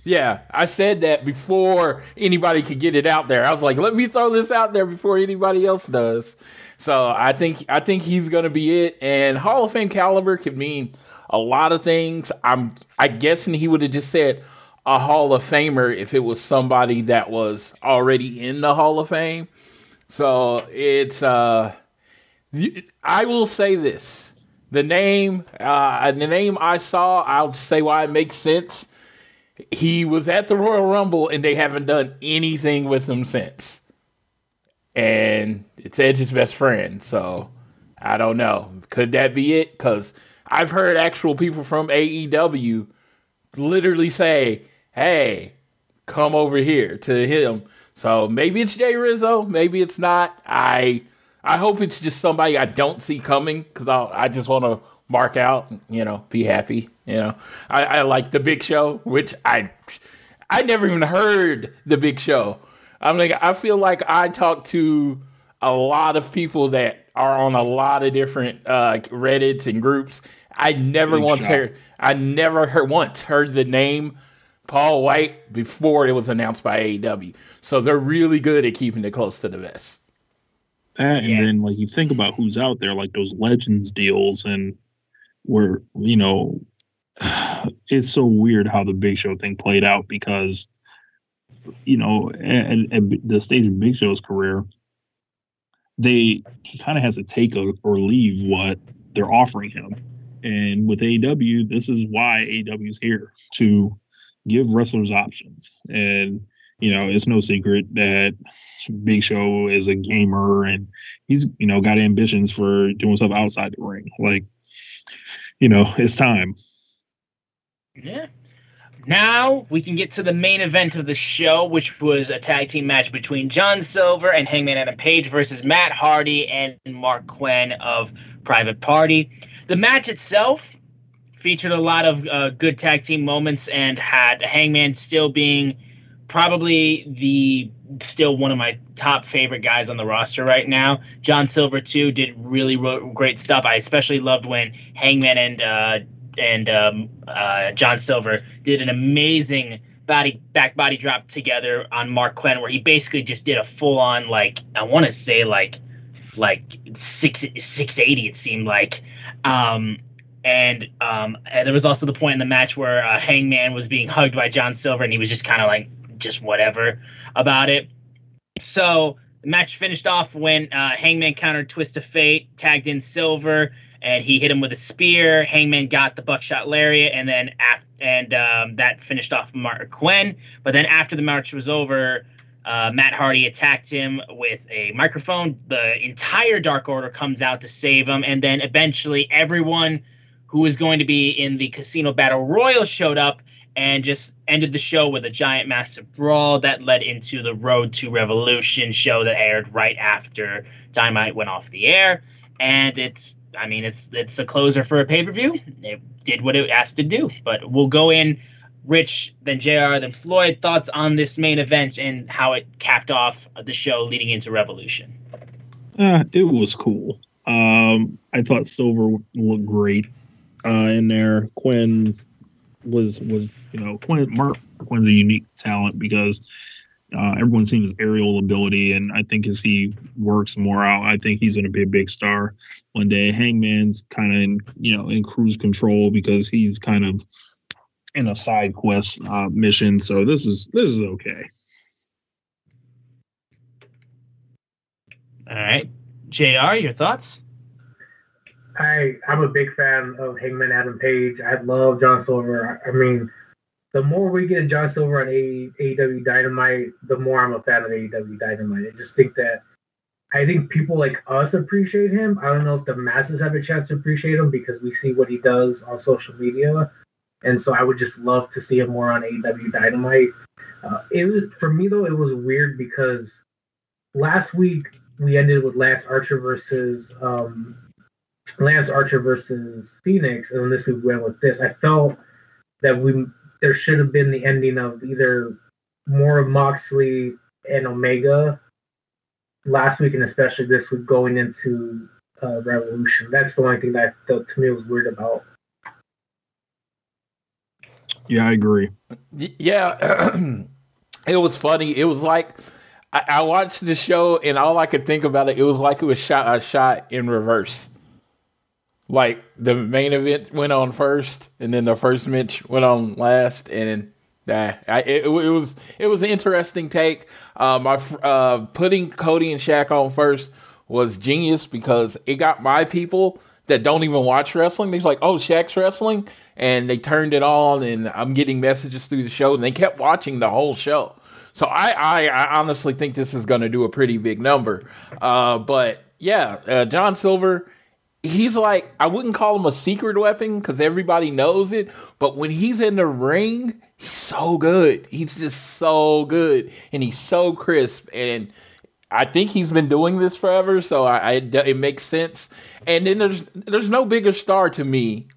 Yeah, I said that before anybody could get it out there. I was like, let me throw this out there before anybody else does. So I think I think he's going to be it. And Hall of Fame caliber could mean a lot of things. I'm I guessing he would have just said a Hall of Famer if it was somebody that was already in the Hall of Fame. So it's uh I will say this. The name uh the name I saw, I'll say why it makes sense. He was at the Royal Rumble and they haven't done anything with him since. And it's Edge's best friend, so I don't know. Could that be it? Because I've heard actual people from AEW literally say, hey, come over here to him. So maybe it's Jay Reso, maybe it's not. I I hope it's just somebody I don't see coming because I I just want to mark out, you know, be happy. You know, I, I like the Big Show, which I I never even heard the Big Show. I'm like I feel like I talk to a lot of people that are on a lot of different uh, Reddits and groups. I never Big once show. heard I never heard once heard the name Paul White before it was announced by AEW. So they're really good at keeping it close to the vest. That and yeah. then like you think about who's out there, like those legends deals, and where you know *sighs* it's so weird how the Big Show thing played out because you know at, at the stage of Big Show's career, they he kind of has to take a, or leave what they're offering him. And with AEW, this is why AEW is here to give wrestlers options. And you know, it's no secret that Big Show is a gamer and he's you know got ambitions for doing stuff outside the ring. Like you know, it's time. Yeah. Now we can get to the main event of the show, which was a tag team match between John Silver and Hangman Adam Page versus Matt Hardy and Marq Quen of Private Party. The match itself featured a lot of uh, good tag team moments and had Hangman still being probably the still one of my top favorite guys on the roster right now. John Silver too did really great stuff. I especially loved when Hangman and uh, and um, uh, John Silver did an amazing body back body drop together on Marq Quen, where he basically just did a full on like I want to say like like six six eighty. It seemed like. Um, and um, and there was also the point in the match where uh, Hangman was being hugged by John Silver, and he was just kind of like just whatever about it. So the match finished off when uh, Hangman countered Twist of Fate, tagged in Silver, and he hit him with a spear. Hangman got the buckshot lariat, and then after, and um, that finished off Marq Quen. But then after the match was over, uh, Matt Hardy attacked him with a microphone. The entire Dark Order comes out to save him, and then eventually everyone who was going to be in the Casino Battle Royale showed up and just ended the show with a giant massive brawl that led into the Road to Revolution show that aired right after Dynamite went off the air. And it's I mean, it's it's the closer for a pay per view. It did what it asked to do. But we'll go in, Rich, then Jr., then Floyd. Thoughts on this main event and how it capped off the show leading into Revolution? Uh, it was cool. Um, I thought Silver looked great uh, in there. Quen was was you know Quen Marq Quen's a unique talent because uh, everyone's seen his aerial ability, and I think as he works more out, I think he's going to be a big star one day. Hangman's kind of you know in cruise control because he's kind of in a side quest uh, mission. So this is this is okay. All right, Jr. Your thoughts? I I'm a big fan of Hangman Adam Page. I love John Silver. I, I mean, the more we get John Silver on AEW Dynamite, the more I'm a fan of AEW Dynamite. I just think that I think people like us appreciate him. I don't know if the masses have a chance to appreciate him because we see what he does on social media, and so I would just love to see him more on AEW Dynamite. Uh, it was for me though. It was weird because last week we ended with Lance Archer versus um, Lance Archer versus Fenix, and this week we went with this. I felt that we there should have been the ending of either more of Moxley and Omega last week, and especially this week going into uh, Revolution. That's the only thing that I felt to me was weird about. Yeah, I agree. Yeah, *clears throat* it was funny. It was like I, I, watched the show, and all I could think about it, it was like it was shot a shot in reverse. Like the main event went on first, and then the first match went on last, and I, it, it, was it was an interesting take. Uh, my uh, putting Cody and Shaq on first was genius because it got my people that don't even watch wrestling. They're like, "Oh, Shaq's wrestling," and they turned it on, and I'm getting messages through the show, and they kept watching the whole show. So I, I, I honestly think this is going to do a pretty big number. Uh, but yeah, uh, John Silver he's like I wouldn't call him a secret weapon because everybody knows it, but when he's in the ring, he's so good. He's just so good, and he's so crisp. And I think he's been doing this forever, so I, I it makes sense. And then there's there's no bigger star to me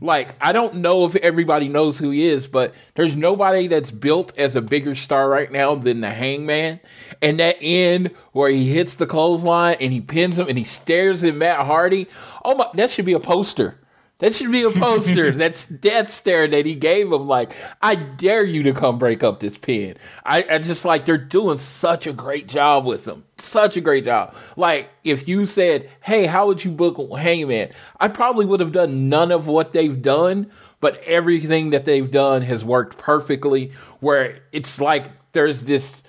like I don't know if everybody knows who he is, but there's nobody that's built as a bigger star right now than the Hangman. And that end where he hits the clothesline and he pins him and he stares at Matt Hardy. Oh my, that should be a poster. That should be a poster. *laughs* That's death stare that he gave him. Like, I dare you to come break up this pin. I, I just like they're doing such a great job with him. Such a great job. Like, if you said, Hey, how would you book Hangman? I probably would have done none of what they've done, but everything that they've done has worked perfectly. Where it's like there's this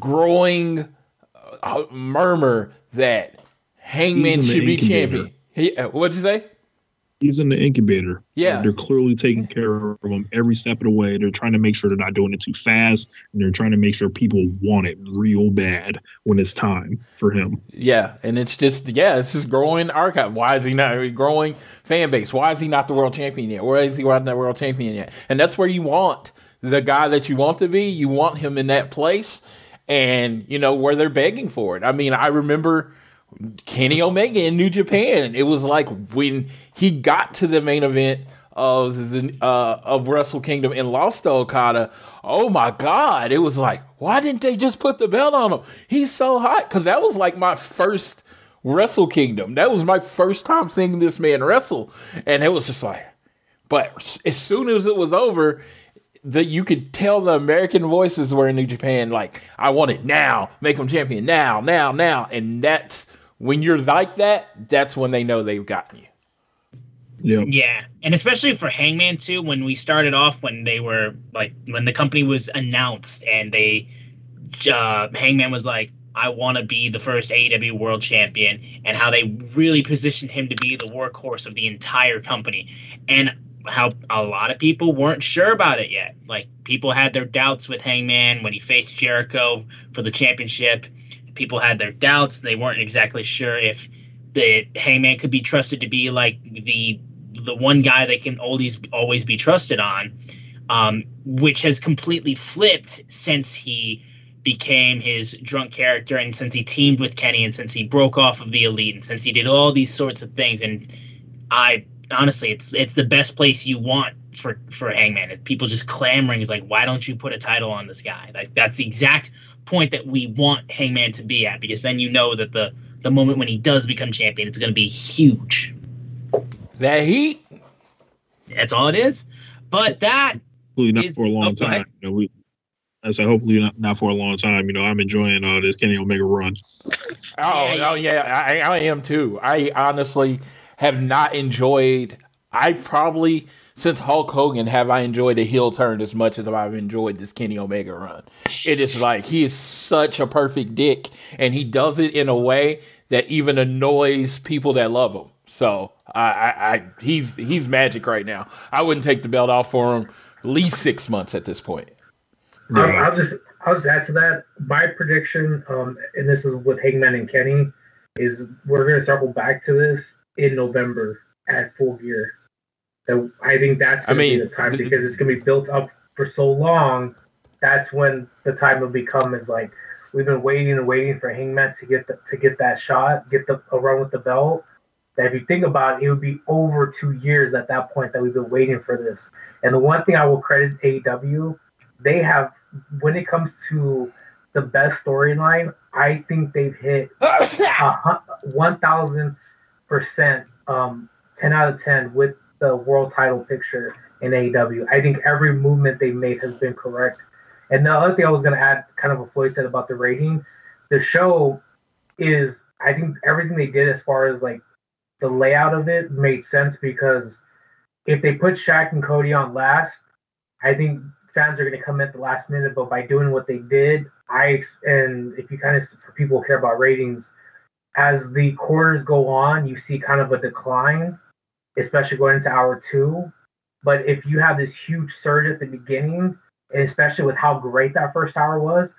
growing uh, murmur that Hangman should be champion. He, uh, what'd you say? He's in the incubator. Yeah. They're clearly taking care of him every step of the way. They're trying to make sure they're not doing it too fast, and they're trying to make sure people want it real bad when it's time for him. Yeah, and it's just yeah, it's just growing archive. Why is he not growing fan base? Why is he not the world champion yet? Why is he not the world champion yet? And that's where you want the guy that you want to be. You want him in that place, and you know where they're begging for it. I mean, I remember Kenny Omega in New Japan. It was like when he got to the main event of the uh, of Wrestle Kingdom and lost to Okada. Oh my God! It was like, why didn't they just put the belt on him? He's so hot because that was like my first Wrestle Kingdom. That was my first time seeing this man wrestle, and it was just like. But as soon as it was over, that you could tell the American voices were in New Japan. Like, I want it now. Make him champion now, now, now. And that's when you're like that. That's when they know they've gotten you. Yeah. Yeah, and especially for Hangman too. When we started off, when they were like, when the company was announced, and they, uh, Hangman was like, "I want to be the first AEW World Champion," and how they really positioned him to be the workhorse of the entire company, and how a lot of people weren't sure about it yet. Like people had their doubts with Hangman when he faced Jericho for the championship. People had their doubts; they weren't exactly sure if the Hangman could be trusted to be like the the one guy they can always always be trusted on, um, which has completely flipped since he became his drunk character and since he teamed with Kenny and since he broke off of the elite and since he did all these sorts of things and I honestly it's it's the best place you want for for Hangman. If people just clamoring is like why don't you put a title on this guy? Like that's the exact point that we want Hangman to be at because then you know that the the moment when he does become champion it's going to be huge. That heat. That's all it is. But that Hopefully not Is- for a long oh, time. You know, we, I said hopefully not, not for a long time. You know, I'm enjoying uh, this Kenny Omega run. Oh, Yeah, oh yeah, I, I am too. I honestly have not enjoyed. I probably since Hulk Hogan have I enjoyed a heel turn as much as I've enjoyed this Kenny Omega run. It is like he is such a perfect dick, and he does it in a way that even annoys people that love him. So I, I, I he's he's magic right now. I wouldn't take the belt off for him at least six months at this point. I'll, I'll just I'll just add to that. My prediction, um, and this is with Hangman and Kenny, is we're gonna circle back to this in November at Full Gear. That I think that's I gonna be the time because it's gonna be built up for so long. That's when the time will become is like we've been waiting and waiting for Hangman to get the, to get that shot, get the a run with the belt. That if you think about it, it would be over two years at that point that we've been waiting for this. And the one thing I will credit AEW, they have when it comes to the best storyline, I think they've hit *laughs* one thousand percent, um, ten out of ten with the world title picture in AEW. I think every movement they made has been correct. And the other thing I was going to add, kind of what Floyd said about the rating, the show is, I think everything they did as far as like the layout of it made sense because if they put Shaq and Cody on last, I think fans are going to come at the last minute. But by doing what they did, I and if you kind of for people who care about ratings, as the quarters go on, you see kind of a decline, especially going into hour two. But if you have this huge surge at the beginning, especially with how great that first hour was,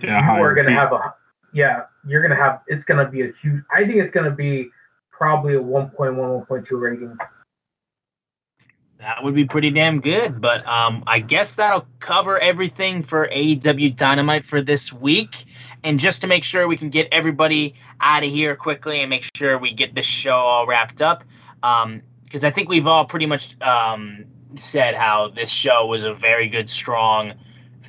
Yeah, you are going to have a yeah, you're going to have it's going to be a huge. I think it's going to be probably a 1.1, 1.2 rating. That would be pretty damn good. But um, I guess that'll cover everything for AEW Dynamite for this week. And just to make sure we can get everybody out of here quickly and make sure we get this show all wrapped up, because I think we've all pretty much um, said how this show was a very good, strong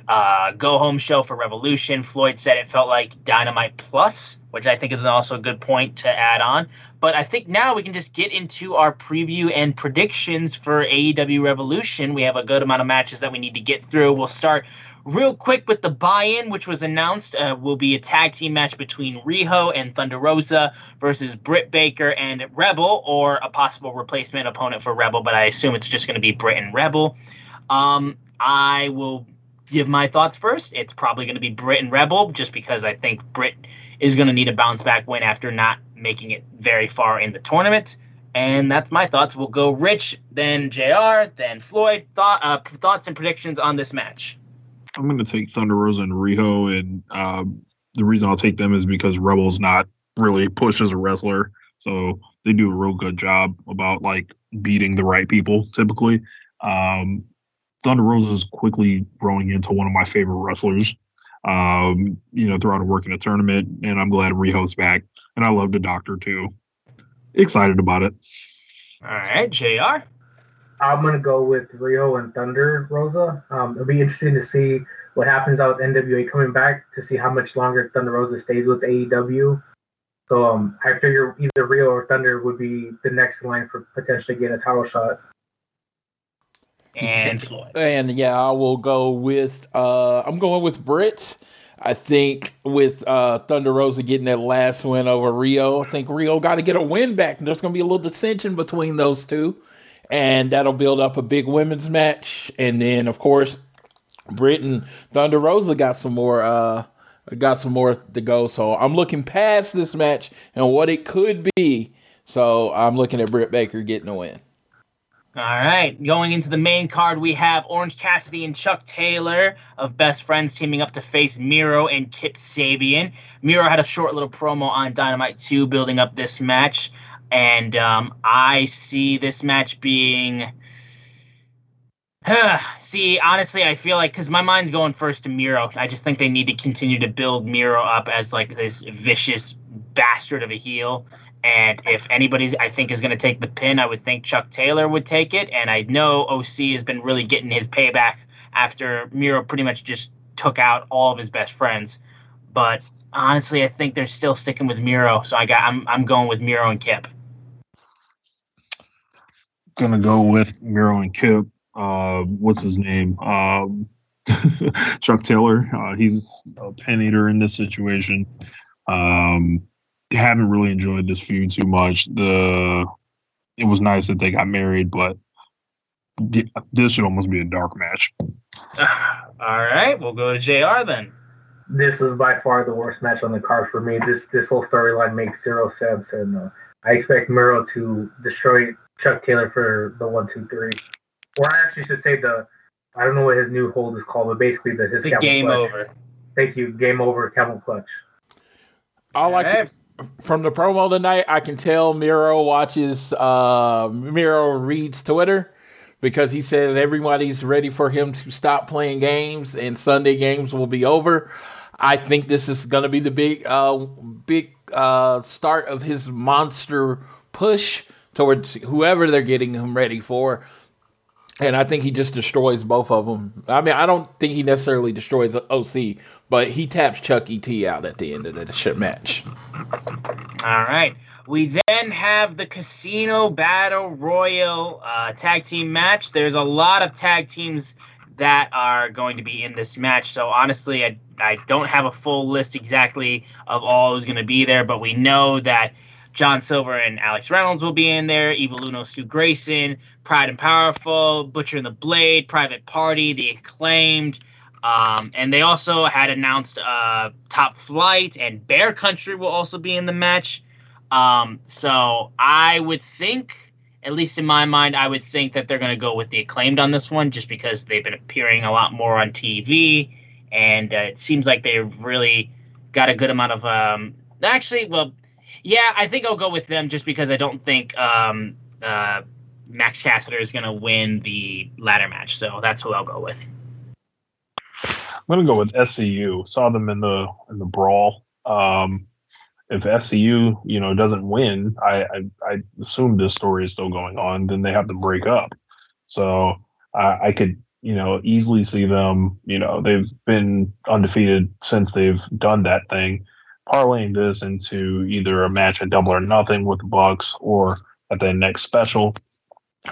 uh, go home show for Revolution. Floyd said it felt like Dynamite Plus, which I think is also a good point to add on. But I think now we can just get into our preview and predictions for AEW Revolution. We have a good amount of matches that we need to get through. We'll start real quick with the buy-in, which was announced. Uh, will be a tag team match between Riho and Thunder Rosa versus Britt Baker and Rebel, or a possible replacement opponent for Rebel. But I assume it's just going to be Britt and Rebel. Um, I will give my thoughts first. It's probably going to be Britt and Rebel, just because I think Britt is going to need a bounce back win after not making it very far in the tournament. And that's my thoughts. We'll go Rich, then JR, then Floyd. Thought, uh, thoughts and predictions on this match. I'm going to take Thunder Rosa and Riho, and um, the reason I'll take them is because Rebel's not really pushed as a wrestler, so they do a real good job about like beating the right people typically. Um, Thunder Rosa is quickly growing into one of my favorite wrestlers. Um, you know, throughout a work in a tournament, and I'm glad Riho's back, and I love the Doctor too. Excited about it. All right, Jr. I'm gonna go with Riho and Thunder Rosa. Um, it'll be interesting to see what happens out with NWA coming back to see how much longer Thunder Rosa stays with AEW. So um, I figure either Riho or Thunder would be the next line for potentially getting a title shot. And Floyd. And yeah, I will go with uh I'm going with Britt. I think with uh, Thunder Rosa getting that last win over Riho, I think Riho got to get a win back. And there's going to be a little dissension between those two. And that'll build up a big women's match. And then, of course, Britt and Thunder Rosa got some more uh, got some more to go. So I'm looking past this match and what it could be. So I'm looking at Britt Baker getting a win. All right, going into the main card, we have Orange Cassidy and Chuck Taylor of Best Friends teaming up to face Miro and Kip Sabian. Miro had a short little promo on Dynamite 2 building up this match, and um, I see this match being. *sighs* see, honestly, I feel like because my mind's going first to Miro. I just think they need to continue to build Miro up as like this vicious bastard of a heel. And if anybody's, I think, is going to take the pin, I would think Chuck Taylor would take it. And I know OC has been really getting his payback after Miro pretty much just took out all of his best friends. But honestly, I think they're still sticking with Miro. So I got, I'm, I'm going with Miro and Kip. Gonna go with Miro and Kip. Uh, what's his name? Um, *laughs* Chuck Taylor. Uh, he's a pin eater in this situation. Um, haven't really enjoyed this feud too much. The it was nice that they got married, but this should almost be a dark match. *sighs* All right, we'll go to JR then. This is by far the worst match on the card for me. This this whole storyline makes zero sense, and uh, I expect Miro to destroy Chuck Taylor for the one, two, three, or I actually should say the I don't know what his new hold is called, but basically the his the game clutch. over. Thank you, game over, camel clutch. All I like it from the promo tonight, I can tell Miro watches uh Miro reads Twitter because he says everybody's ready for him to stop playing games and Sunday games will be over. I think this is going to be the big uh big uh start of his monster push towards whoever they're getting him ready for. And I think he just destroys both of them. I mean, I don't think he necessarily destroys OC, but he taps Chuck E.T. out at the end of the match. All right. We then have the Casino Battle Royale uh, tag team match. There's a lot of tag teams that are going to be in this match. So honestly, I, I don't have a full list exactly of all who's going to be there, but we know that John Silver and Alex Reynolds will be in there. Evil Uno, Stu Grayson, Proud and Powerful, Butcher and the Blade, Private Party, The Acclaimed. Um, and they also had announced uh, Top Flight and Bear Country will also be in the match. Um, so I would think, at least in my mind, I would think that they're going to go with the acclaimed on this one just because they've been appearing a lot more on TV. And uh, it seems like they've really got a good amount of. Um, actually, well, yeah, I think I'll go with them just because I don't think um, uh, Max Caster is going to win the ladder match. So that's who I'll go with. I'm going to go with SCU. Saw them in the in the brawl. Um, if SCU, you know, doesn't win, I, I, I assume this story is still going on. Then they have to break up. So I, I could, you know, easily see them. You know, they've been undefeated since they've done that thing parlaying this into either a match at Double or Nothing with the Bucks or at the next special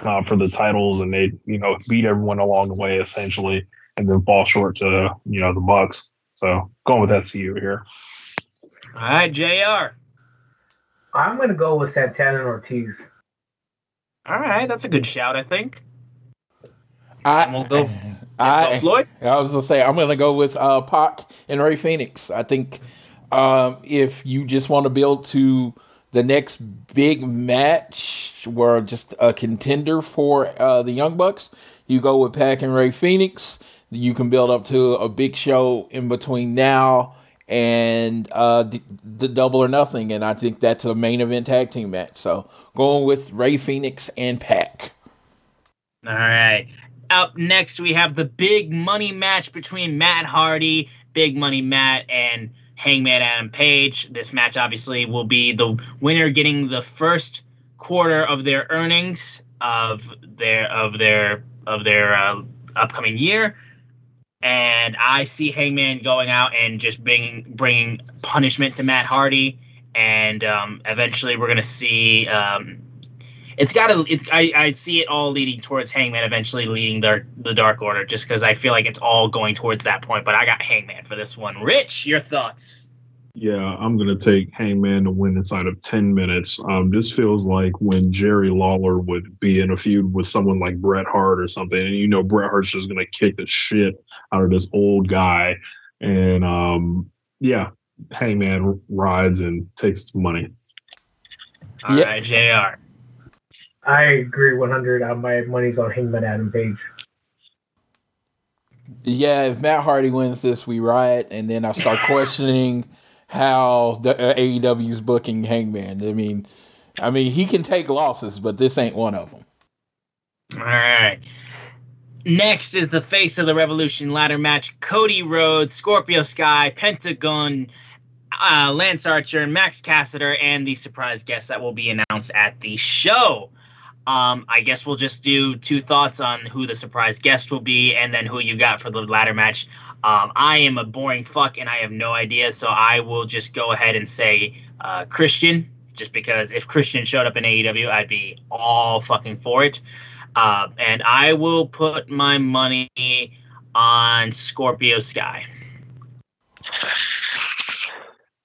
uh, for the titles, and they you know beat everyone along the way essentially, and then fall short to you know the Bucks. So going with SCU here. All right, Jr. I'm gonna go with Santana and Ortiz. All right, that's a good shout, I think. I, we'll go. *laughs* I, Floyd. I was gonna say I'm gonna go with uh, Pac and Rey Fenix. I think um, if you just want to build to the next big match were just a contender for uh, the Young Bucks. You go with Pac and Rey Fenix. You can build up to a big show in between now and uh, the, the Double or Nothing, and I think that's a main event tag team match. So going with Rey Fenix and Pac. All right. Up next, we have the big money match between Matt Hardy, Big Money Matt, and Hangman Adam Page. This match obviously will be the winner getting the first quarter of their earnings of their of their of their uh, upcoming year. And I see Hangman going out and just bringing bringing punishment to Matt Hardy, and um, eventually we're gonna see um, it's got to. It's I, I see it all leading towards Hangman eventually leading the the Dark Order, just because I feel like it's all going towards that point. But I got Hangman for this one. Rich, your thoughts? Yeah, I'm gonna take Hangman to win inside of ten minutes. Um, this feels like when Jerry Lawler would be in a feud with someone like Bret Hart or something, and you know Bret Hart's just gonna kick the shit out of this old guy, and um, yeah, Hangman rides and takes money. All yeah. right, Jr. I agree 100. Uh, my money's on Hangman Adam Page. Yeah, if Matt Hardy wins this, we riot, and then I start questioning *laughs* how the uh, AEW's booking Hangman. I mean, I mean he can take losses, but this ain't one of them. All right. Next is the face of the Revolution ladder match: Cody Rhodes, Scorpio Sky, Pentagon, uh, Lance Archer, Max Caster, and the surprise guest that will be announced at the show. Um, I guess we'll just do two thoughts on who the surprise guest will be and then who you got for the ladder match. Um, I am a boring fuck and I have no idea, so I will just go ahead and say uh, Christian, just because if Christian showed up in AEW, I'd be all fucking for it. Uh, and I will put my money on Scorpio Sky.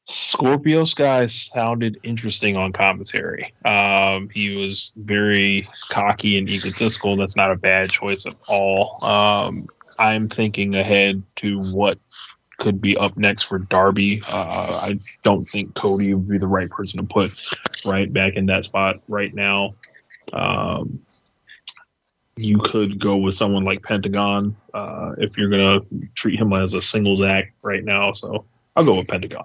Scorpio Sky sounded interesting on commentary. Um, he was very cocky and egotistical. That's not a bad choice at all. Um, I'm thinking ahead to what could be up next for Darby. Uh, I don't think Cody would be the right person to put right back in that spot right now. Um, you could go with someone like Pentagon uh, if you're going to treat him as a singles act right now. So I'll go with Pentagon.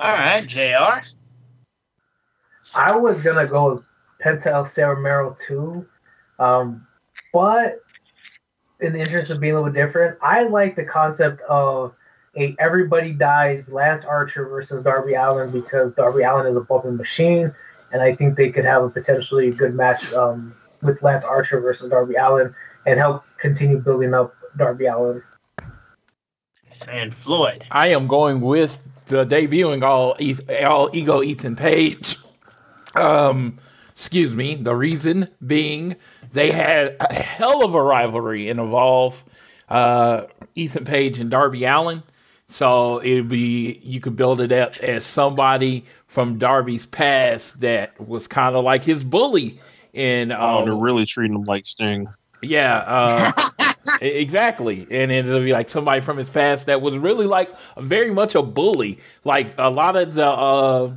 All right, JR. I was gonna go with Penta El Zero too, um, but in the interest of being a little different, I like the concept of a everybody dies Lance Archer versus Darby Allin because Darby Allin is a bumping machine, and I think they could have a potentially good match um, with Lance Archer versus Darby Allin and help continue building up Darby Allin. And Floyd. I am going with the debuting all all ego Ethan Page. Um, excuse me. The reason being they had a hell of a rivalry in Evolve. Uh, Ethan Page and Darby Allin. So it'd be you could build it up as somebody from Darby's past that was kind of like his bully. In oh, they're um, really treating him like Sting. Yeah, uh, *laughs* exactly. And it'll be like somebody from his past that was really like very much a bully. Like a lot of the uh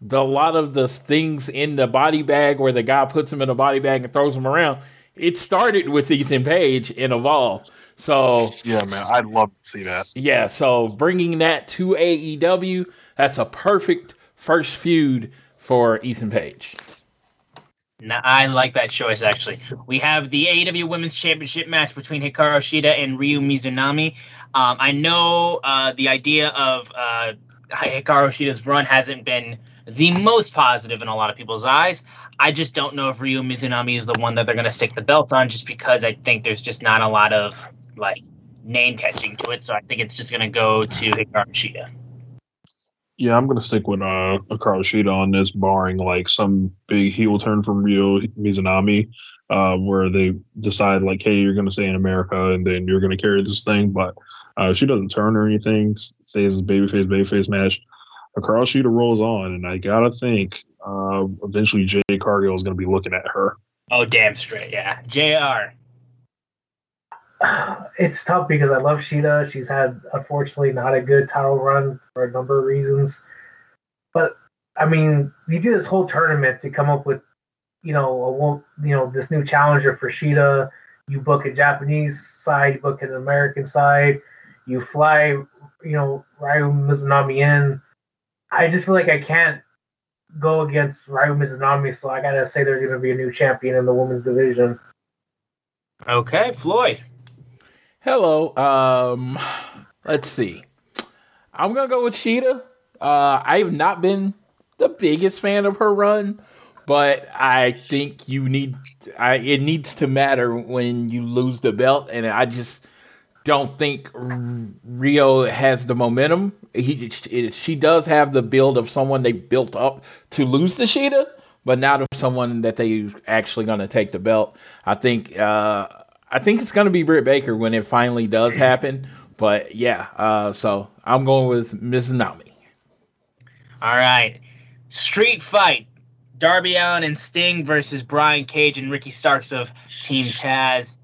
the a lot of the things in the body bag where the guy puts him in a body bag and throws him around. It started with Ethan Page and Evolve. So yeah, man, I'd love to see that. Yeah, so bringing that to AEW, that's a perfect first feud for Ethan Page. Now, I like that choice actually. We have the AEW Women's Championship match between Hikaru Shida and Ryo Mizunami. Um, I know uh, the idea of uh, Hikaru Shida's run hasn't been the most positive in a lot of people's eyes. I just don't know if Ryo Mizunami is the one that they're going to stick the belt on, just because I think there's just not a lot of like name catching to it. So I think it's just going to go to Hikaru Shida. Yeah, I'm gonna stick with uh, Hikaru Shida on this, barring like some big heel turn from Ryo Mizunami, uh, where they decide like, hey, you're gonna stay in America and then you're gonna carry this thing. But uh, she doesn't turn or anything. Stays as babyface, babyface match. Hikaru Shida rolls on, and I gotta think uh, eventually Jade Cargill is gonna be looking at her. Oh, damn straight, yeah. Jr. it's tough because I love Shida. She's had unfortunately not a good title run for a number of reasons, but I mean, you do this whole tournament to come up with, you know, a, you know, this new challenger for Shida. You book a Japanese side, you book an American side. You fly, you know, Ryo Mizunami in. I just feel like I can't go against Ryo Mizunami, so I gotta say there's gonna be a new champion in the women's division. Okay, Floyd. Hello. Um, let's see. I'm gonna go with Shida. Uh, I've not been the biggest fan of her run, but I think you need. I it needs to matter when you lose the belt, and I just don't think Ryo has the momentum. He she does have the build of someone they built up to lose the Shida, but not of someone that they actually going to take the belt. I think. Uh, I think it's going to be Britt Baker when it finally does happen. But yeah, uh, so I'm going with Mizunami. All right. Street fight. Darby Allin and Sting versus Brian Cage and Ricky Starks of Team Taz.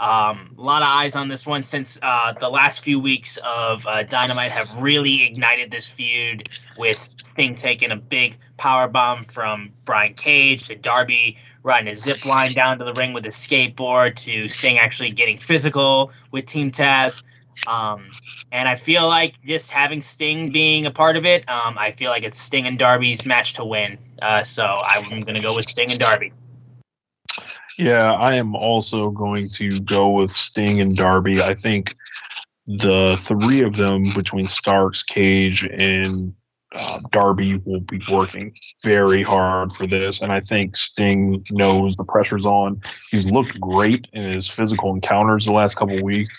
Um, a lot of eyes on this one since uh, the last few weeks of uh, Dynamite have really ignited this feud with Sting taking a big power bomb from Brian Cage to Darby riding a zip line down to the ring with a skateboard to Sting actually getting physical with Team Taz. Um, and I feel like just having Sting being a part of it, um, I feel like it's Sting and Darby's match to win. Uh, so I'm going to go with Sting and Darby. Yeah, I am also going to go with Sting and Darby. I think the three of them between Starks, Cage, and uh, Darby will be working very hard for this, and I think Sting knows the pressure's on. He's looked great in his physical encounters the last couple weeks.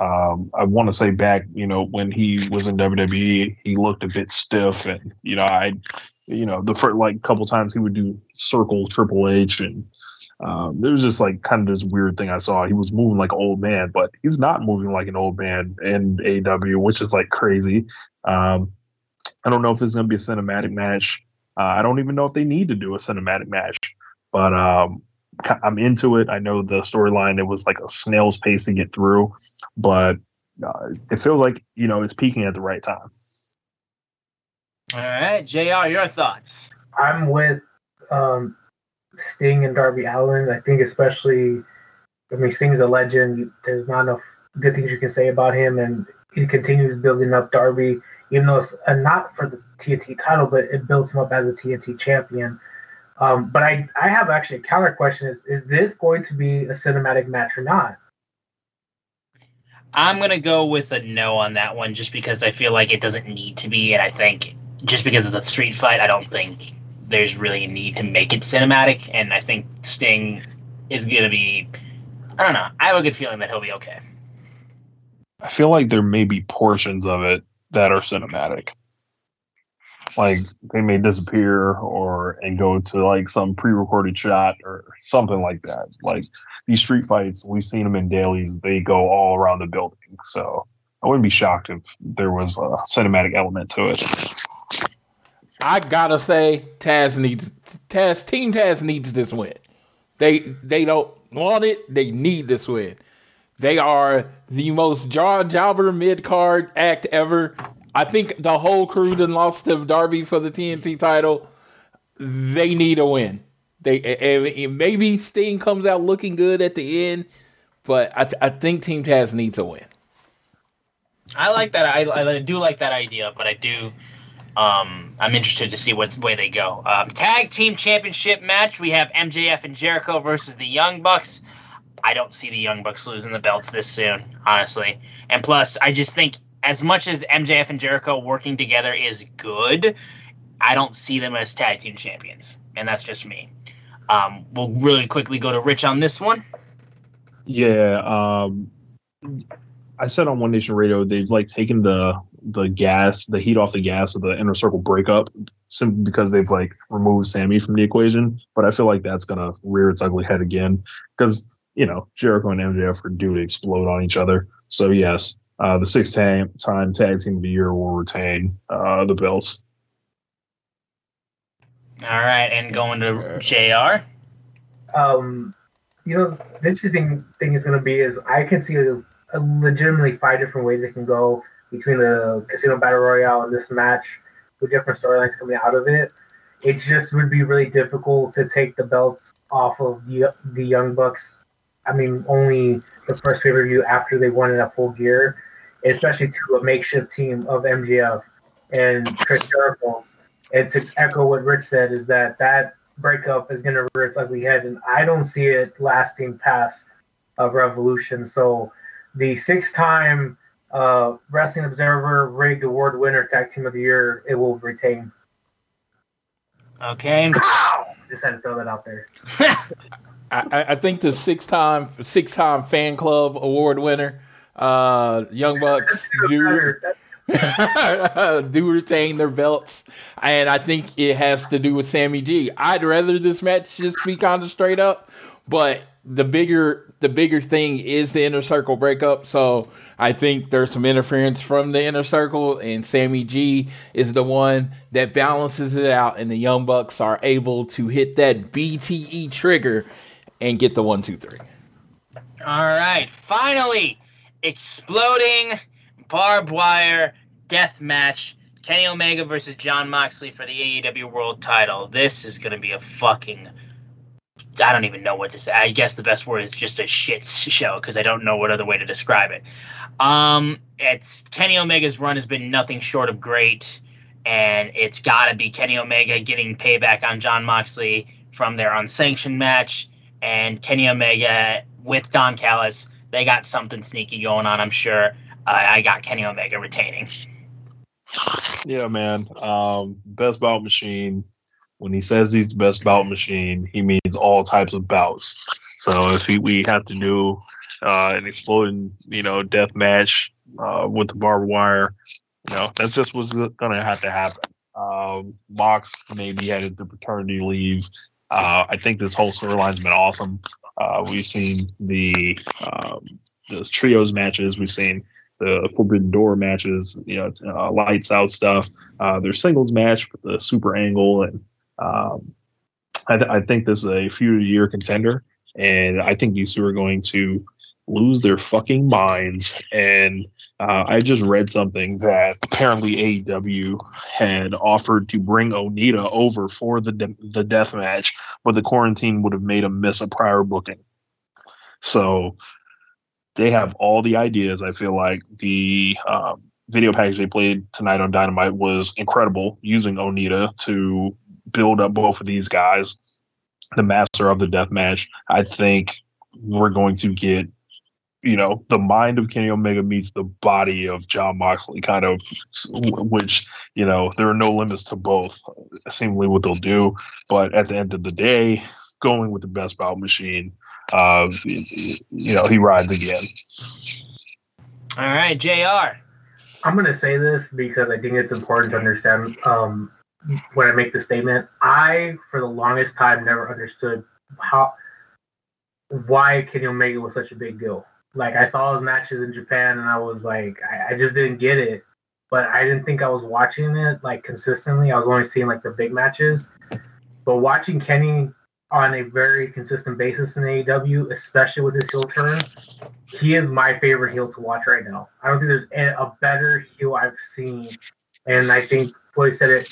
Um, I want to say back, you know, when he was in WWE, he looked a bit stiff, and you know, I, you know, the first like couple times he would do circle Triple H, and um, there was just like kind of this weird thing I saw. He was moving like an old man, but he's not moving like an old man in AW, which is like crazy. Um, I don't know if it's going to be a cinematic match. Uh, I don't even know if they need to do a cinematic match, but um, I'm into it. I know the storyline; it was like a snail's pace to get through, but uh, it feels like you know it's peaking at the right time. All right, Jr. Your thoughts? I'm with um, Sting and Darby Allin. I think especially, I mean, Sting's a legend. There's not enough good things you can say about him, and he continues building up Darby even though it's a, not for the TNT title, but it builds him up as a TNT champion. Um, but I, I have actually a counter question: Is is this going to be a cinematic match or not? I'm gonna go with a no on that one, just because I feel like it doesn't need to be, and I think just because it's a street fight, I don't think there's really a need to make it cinematic, and I think Sting is gonna be. I don't know. I have a good feeling that he'll be okay. I feel like there may be portions of it that are cinematic. Like they may disappear or and go to like some pre-recorded shot or something like that. Like these street fights, we've seen them in dailies. They go all around the building. So I wouldn't be shocked if there was a cinematic element to it. I gotta say, Taz needs Taz. Team Taz needs this win. They they don't want it. They need this win. They are the most jaw jobber mid card act ever. I think the whole crew then lost to Darby for the TNT title. They need a win. They and maybe Sting comes out looking good at the end, but I, th- I think Team Taz needs a win. I like that. I, I do like that idea, but I do. Um, I'm interested to see what way they go. Um, tag team championship match. We have MJF and Jericho versus the Young Bucks. I don't see the Young Bucks losing the belts this soon, honestly. And plus, I just think as much as MJF and Jericho working together is good, I don't see them as tag team champions, and that's just me. Um, we'll really quickly go to Rich on this one. Yeah, um, I said on One Nation Radio they've like taken the the gas, the heat off the gas of the inner circle breakup simply because they've like removed Sammy from the equation. But I feel like that's gonna rear its ugly head again because you know, Jericho and MJF are due to explode on each other. So yes, uh, the six time time tag team of the year will retain uh, the belts. All right, and going to Jr. Um, you know, the interesting thing is going to be is I can see a, a legitimately five different ways it can go between the Casino Battle Royale and this match with different storylines coming out of it. it just would be really difficult to take the belts off of the the Young Bucks. I mean, only the first pay per view after they won it at full gear, especially to a makeshift team of MJF and Chris Jericho. And to echo what Rich said, is that that breakup is going to rear its ugly head, and I don't see it lasting past a Revolution. So the six-time uh, Wrestling Observer Rigged Award winner, Tag Team of the Year, it will retain. Okay. Just had to throw that out there. *laughs* I, I think the six time six time fan club award winner, uh, Young Bucks do, *laughs* do retain their belts, and I think it has to do with Sammy G. I'd rather this match just be kind of straight up, but the bigger the bigger thing is the inner circle breakup. So I think there's some interference from the inner circle, and Sammy G is the one that balances it out, and the Young Bucks are able to hit that BTE trigger and get the one, two, three. All right. Finally, exploding barbed wire death match. Kenny Omega versus John Moxley for the AEW World Title. This is going to be a fucking I don't even know what to say. I guess the best word is just a shit *laughs* show because I don't know what other way to describe it. Um, it's Kenny Omega's run has been nothing short of great, and it's got to be Kenny Omega getting payback on John Moxley from their unsanctioned match, and Kenny Omega with Don Callis. They got something sneaky going on, I'm sure. Uh, I got Kenny Omega retaining. Yeah, man. Um, best bout machine when he says he's the best bout machine, he means all types of bouts. So if he, we have to do uh, an exploding, you know, death match uh, with the barbed wire, you know, that's just what's going to have to happen. Um, Mox maybe headed to paternity leave. Uh, I think this whole storyline's been awesome. Uh, we've seen the um, the trios matches. We've seen the Forbidden Door matches. You know, uh, lights out stuff. Uh, their singles match with the Super Angle and um, I, th- I, think this is a few year contender, and I think these two are going to lose their fucking minds. And uh, I just read something that apparently AEW had offered to bring Onita over for the de- the death match, but the quarantine would have made him miss a prior booking. So they have all the ideas. I feel like the um, video package they played tonight on Dynamite was incredible, using Onita to build up both of these guys, the master of the death match, I think we're going to get, you know, the mind of Kenny Omega meets the body of John Moxley, kind of, which, you know, there are no limits to both, seemingly what they'll do. But at the end of the day, going with the best bout machine, uh, you know, he rides again. All right, JR. I'm going to say this because I think it's important to understand. Um, when I make the statement, I for the longest time never understood how why Kenny Omega was such a big deal. Like I saw his matches in Japan and I was like, I, I just didn't get it. But I didn't think I was watching it like consistently. I was only seeing like the big matches. But watching Kenny on a very consistent basis in AEW, especially with his heel turn, he is my favorite heel to watch right now. I don't think there's a better heel I've seen. And I think Floyd said it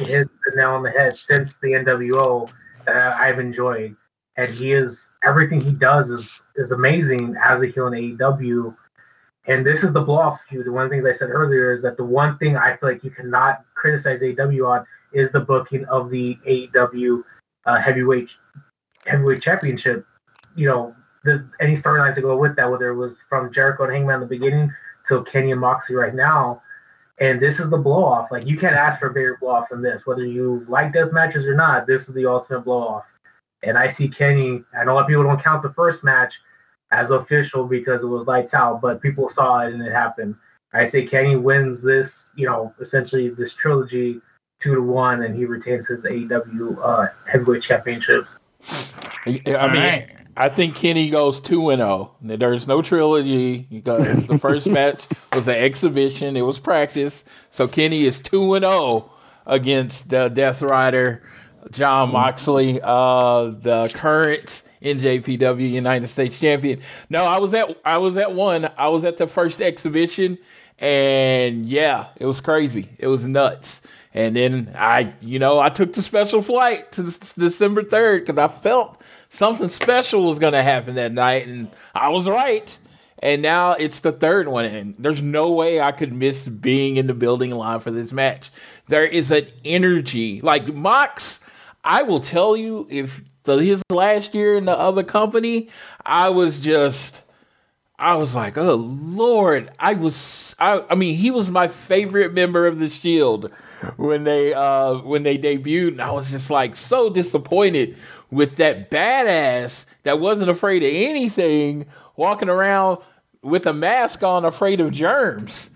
hit the nail on the head since the NWO that I've enjoyed. And he is everything he does is is amazing as a heel in AEW. And this is the blow off feud. One of the things I said earlier is that the one thing I feel like you cannot criticize AEW on is the booking of the AEW uh, heavyweight heavyweight championship. You know, the, any storylines that go with that, whether it was from Jericho and Hangman in the beginning to Kenny and Moxley right now, and this is the blow off. Like you can't ask for a bigger blow off than this. Whether you like death matches or not, this is the ultimate blow off. And I see Kenny. I know a lot of people don't count the first match as official because it was lights out, but people saw it and it happened. I say Kenny wins this, you know, essentially this trilogy two to one, and he retains his AEW uh, heavyweight championship. I mean, I think Kenny goes two and zero. Oh. There's no trilogy because the first match was an exhibition. It was practice. So Kenny is two and zero oh against the Death Rider, John Moxley, uh, the current NJPW United States champion. No, I was at I was at one. I was at the first exhibition, And yeah, it was crazy. It was nuts. And then I, you know, I took the special flight to December 3rd because I felt something special was going to happen that night. And I was right. And now it's the third one. And there's no way I could miss being in the building line for this match. There is an energy. Like Mox, I will tell you, if the, his last year in the other company, I was just I was like, oh Lord, I was I, I mean, he was my favorite member of the Shield when they uh when they debuted, and I was just like so disappointed with that badass that wasn't afraid of anything, walking around with a mask on, afraid of germs.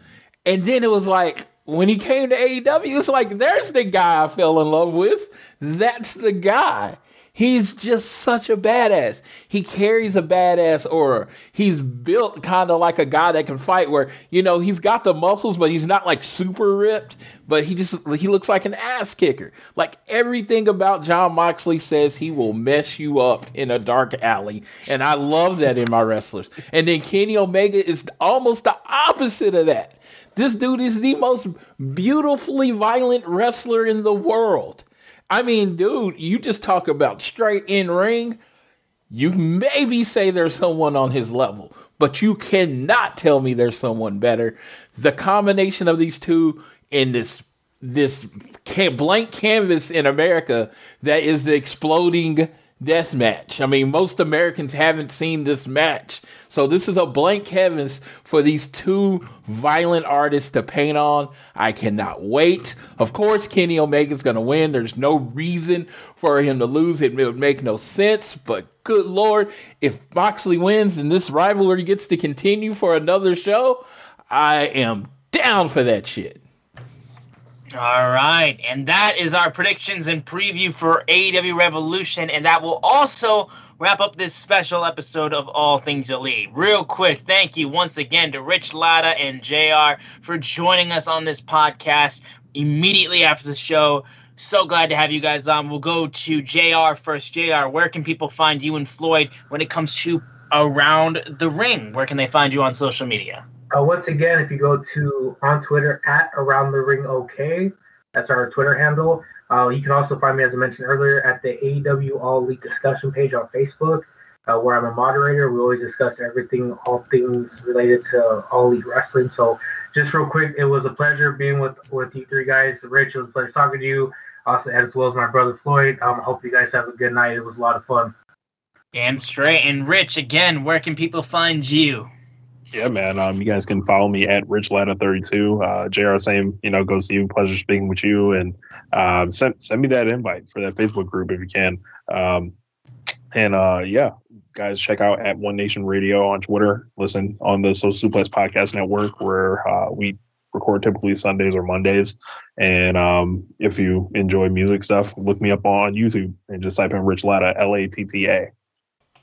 And then it was like when he came to AEW, it's like there's the guy I fell in love with. That's the guy. He's just such a badass. He carries a badass aura. He's built kind of like a guy that can fight where, you know, he's got the muscles, but he's not like super ripped, but he just he looks like an ass kicker. Like everything about John Moxley says he will mess you up in a dark alley. And I love that in my wrestlers. And then Kenny Omega is almost the opposite of that. This dude is the most beautifully violent wrestler in the world. I mean, dude, you just talk about straight in ring. You maybe say there's someone on his level, but you cannot tell me there's someone better. The combination of these two in this this blank canvas in America that is the exploding death match. I mean, most Americans haven't seen this match. So this is a blank canvas for these two violent artists to paint on. I cannot wait. Of course, Kenny Omega's going to win. There's no reason for him to lose. It would make no sense, but good lord, if Moxley wins and this rivalry gets to continue for another show, I am down for that shit. All right. And that is our predictions and preview for AEW Revolution. And that will also wrap up this special episode of All Things Elite. Real quick, thank you once again to Rich Latta and JR for joining us on this podcast immediately after the show. So glad to have you guys on. We'll go to JR first. JR, where can people find you and Floyd when it comes to around the ring? Where can they find you on social media? Uh, once again, if you go to on Twitter at Around the Ring OK, that's our Twitter handle. Uh, you can also find me, as I mentioned earlier, at the AEW All Elite discussion page on Facebook, uh, where I'm a moderator. We always discuss everything, all things related to All Elite Wrestling. So, just real quick, it was a pleasure being with with you three guys. Rich, it was a pleasure talking to you. Also, as well as my brother Floyd. Um, I hope you guys have a good night. It was a lot of fun. And straight and Rich again. Where can people find you? Yeah, man. Um, you guys can follow me at RichLatta32. Uh, JR, same, you know, goes to you. Pleasure speaking with you. And um, send, send me that invite for that Facebook group if you can. Um, and uh, yeah, guys, check out at One Nation Radio on Twitter. Listen on the Social Suplex Podcast Network, where uh, we record typically Sundays or Mondays. And um, if you enjoy music stuff, look me up on YouTube and just type in Rich Latta, L A T T A.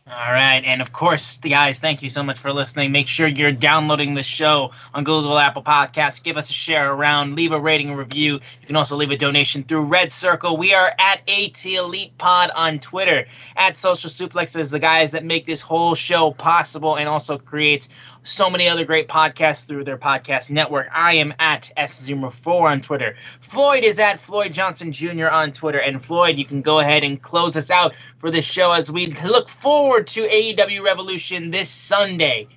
All right. And of course, the guys, thank you so much for listening. Make sure you're downloading the show on Google, Apple Podcasts. Give us a share around, leave a rating and review. You can also leave a donation through Red Circle. We are at AT Elite Pod on Twitter, at Social Suplexes, the guys that make this whole show possible and also creates so many other great podcasts through their podcast network. I am at S04 on Twitter. Floyd is at Floyd Johnson Jr. on Twitter. And Floyd, you can go ahead and close us out for this show as we look forward to AEW Revolution this Sunday.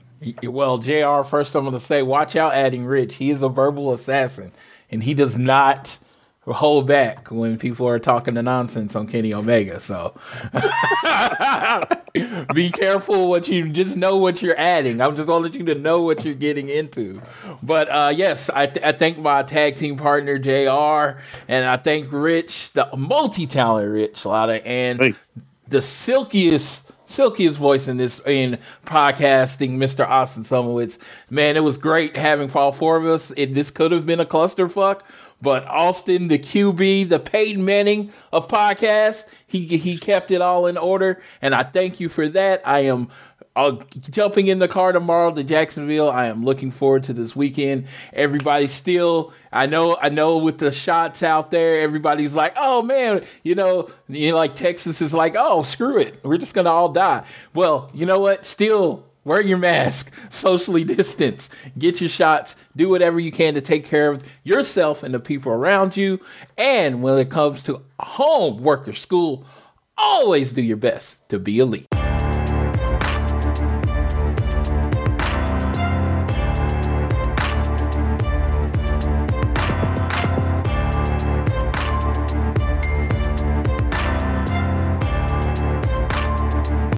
Well, JR, first I'm going to say, watch out adding Rich. He is a verbal assassin, and he does not hold back when people are talking the nonsense on Kenny Omega. So *laughs* be careful what you just know what you're adding. I'm just wanting you to know what you're getting into. But uh, yes, I, th- I thank my tag team partner JR, and I thank Rich, the multi-talented Rich Latta, and hey. the silkiest silkiest voice in this in podcasting, Mr. Austin Szumowicz. Man, it was great having all four of us. It, this could have been a clusterfuck, but Austin, the QB, the Peyton Manning of podcasts, he he kept it all in order, and I thank you for that. I am uh, jumping in the car tomorrow to Jacksonville. I am looking forward to this weekend. Everybody still, I know, I know, with the shots out there, everybody's like, "Oh man," you know, you know, like Texas is like, "Oh, screw it, we're just gonna all die." Well, you know what? Still, Wear your mask, *laughs* socially distance, get your shots, do whatever you can to take care of yourself and the people around you. And when it comes to home, work, or school, always do your best to be elite.